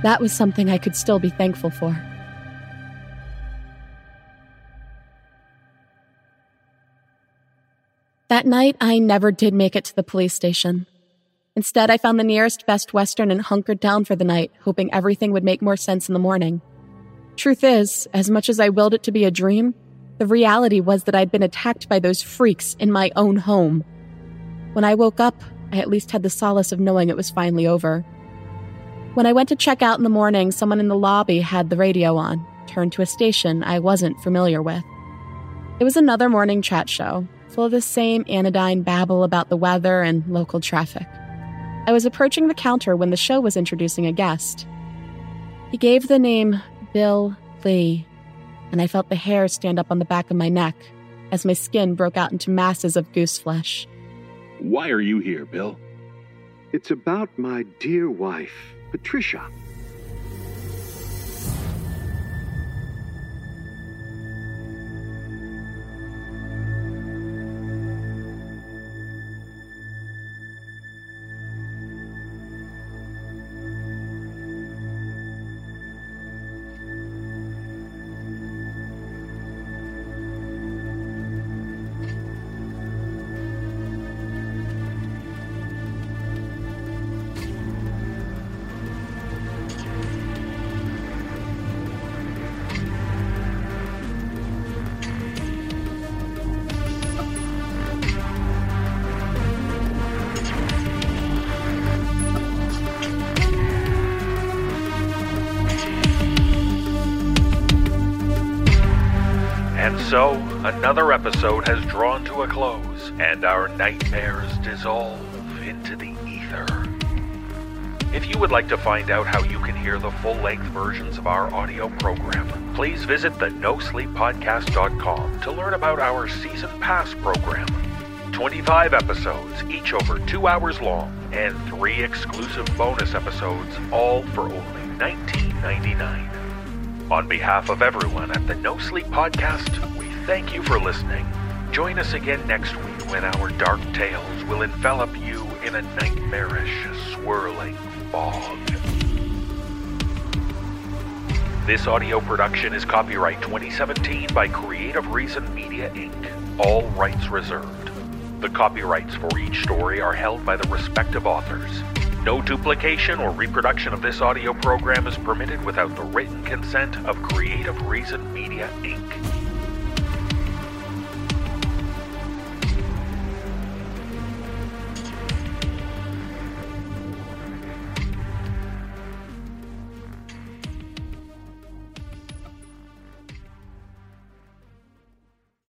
That was something I could still be thankful for. That night, I never did make it to the police station. Instead, I found the nearest Best Western and hunkered down for the night, hoping everything would make more sense in the morning. Truth is, as much as I willed it to be a dream, the reality was that I'd been attacked by those freaks in my own home. When I woke up, I at least had the solace of knowing it was finally over. When I went to check out in the morning, someone in the lobby had the radio on, turned to a station I wasn't familiar with. It was another morning chat show, full of the same anodyne babble about the weather and local traffic. I was approaching the counter when the show was introducing a guest. He gave the name Bill Lee, and I felt the hair stand up on the back of my neck as my skin broke out into masses of goose flesh.
Why are you here, Bill?
It's about my dear wife, Patricia.
Episode has drawn to a close, and our nightmares dissolve into the ether. If you would like to find out how you can hear the full length versions of our audio program, please visit the NoSleepPodcast.com to learn about our Season Pass program. 25 episodes, each over two hours long, and three exclusive bonus episodes, all for only $19.99. On behalf of everyone at the No Sleep Podcast, thank you for listening. Join us again next week when our dark tales will envelop you in a nightmarish, swirling fog. This audio production is copyright 2017 by Creative Reason Media Inc., all rights reserved. The copyrights for each story are held by the respective authors. No duplication or reproduction of this audio program is permitted without the written consent of Creative Reason Media Inc.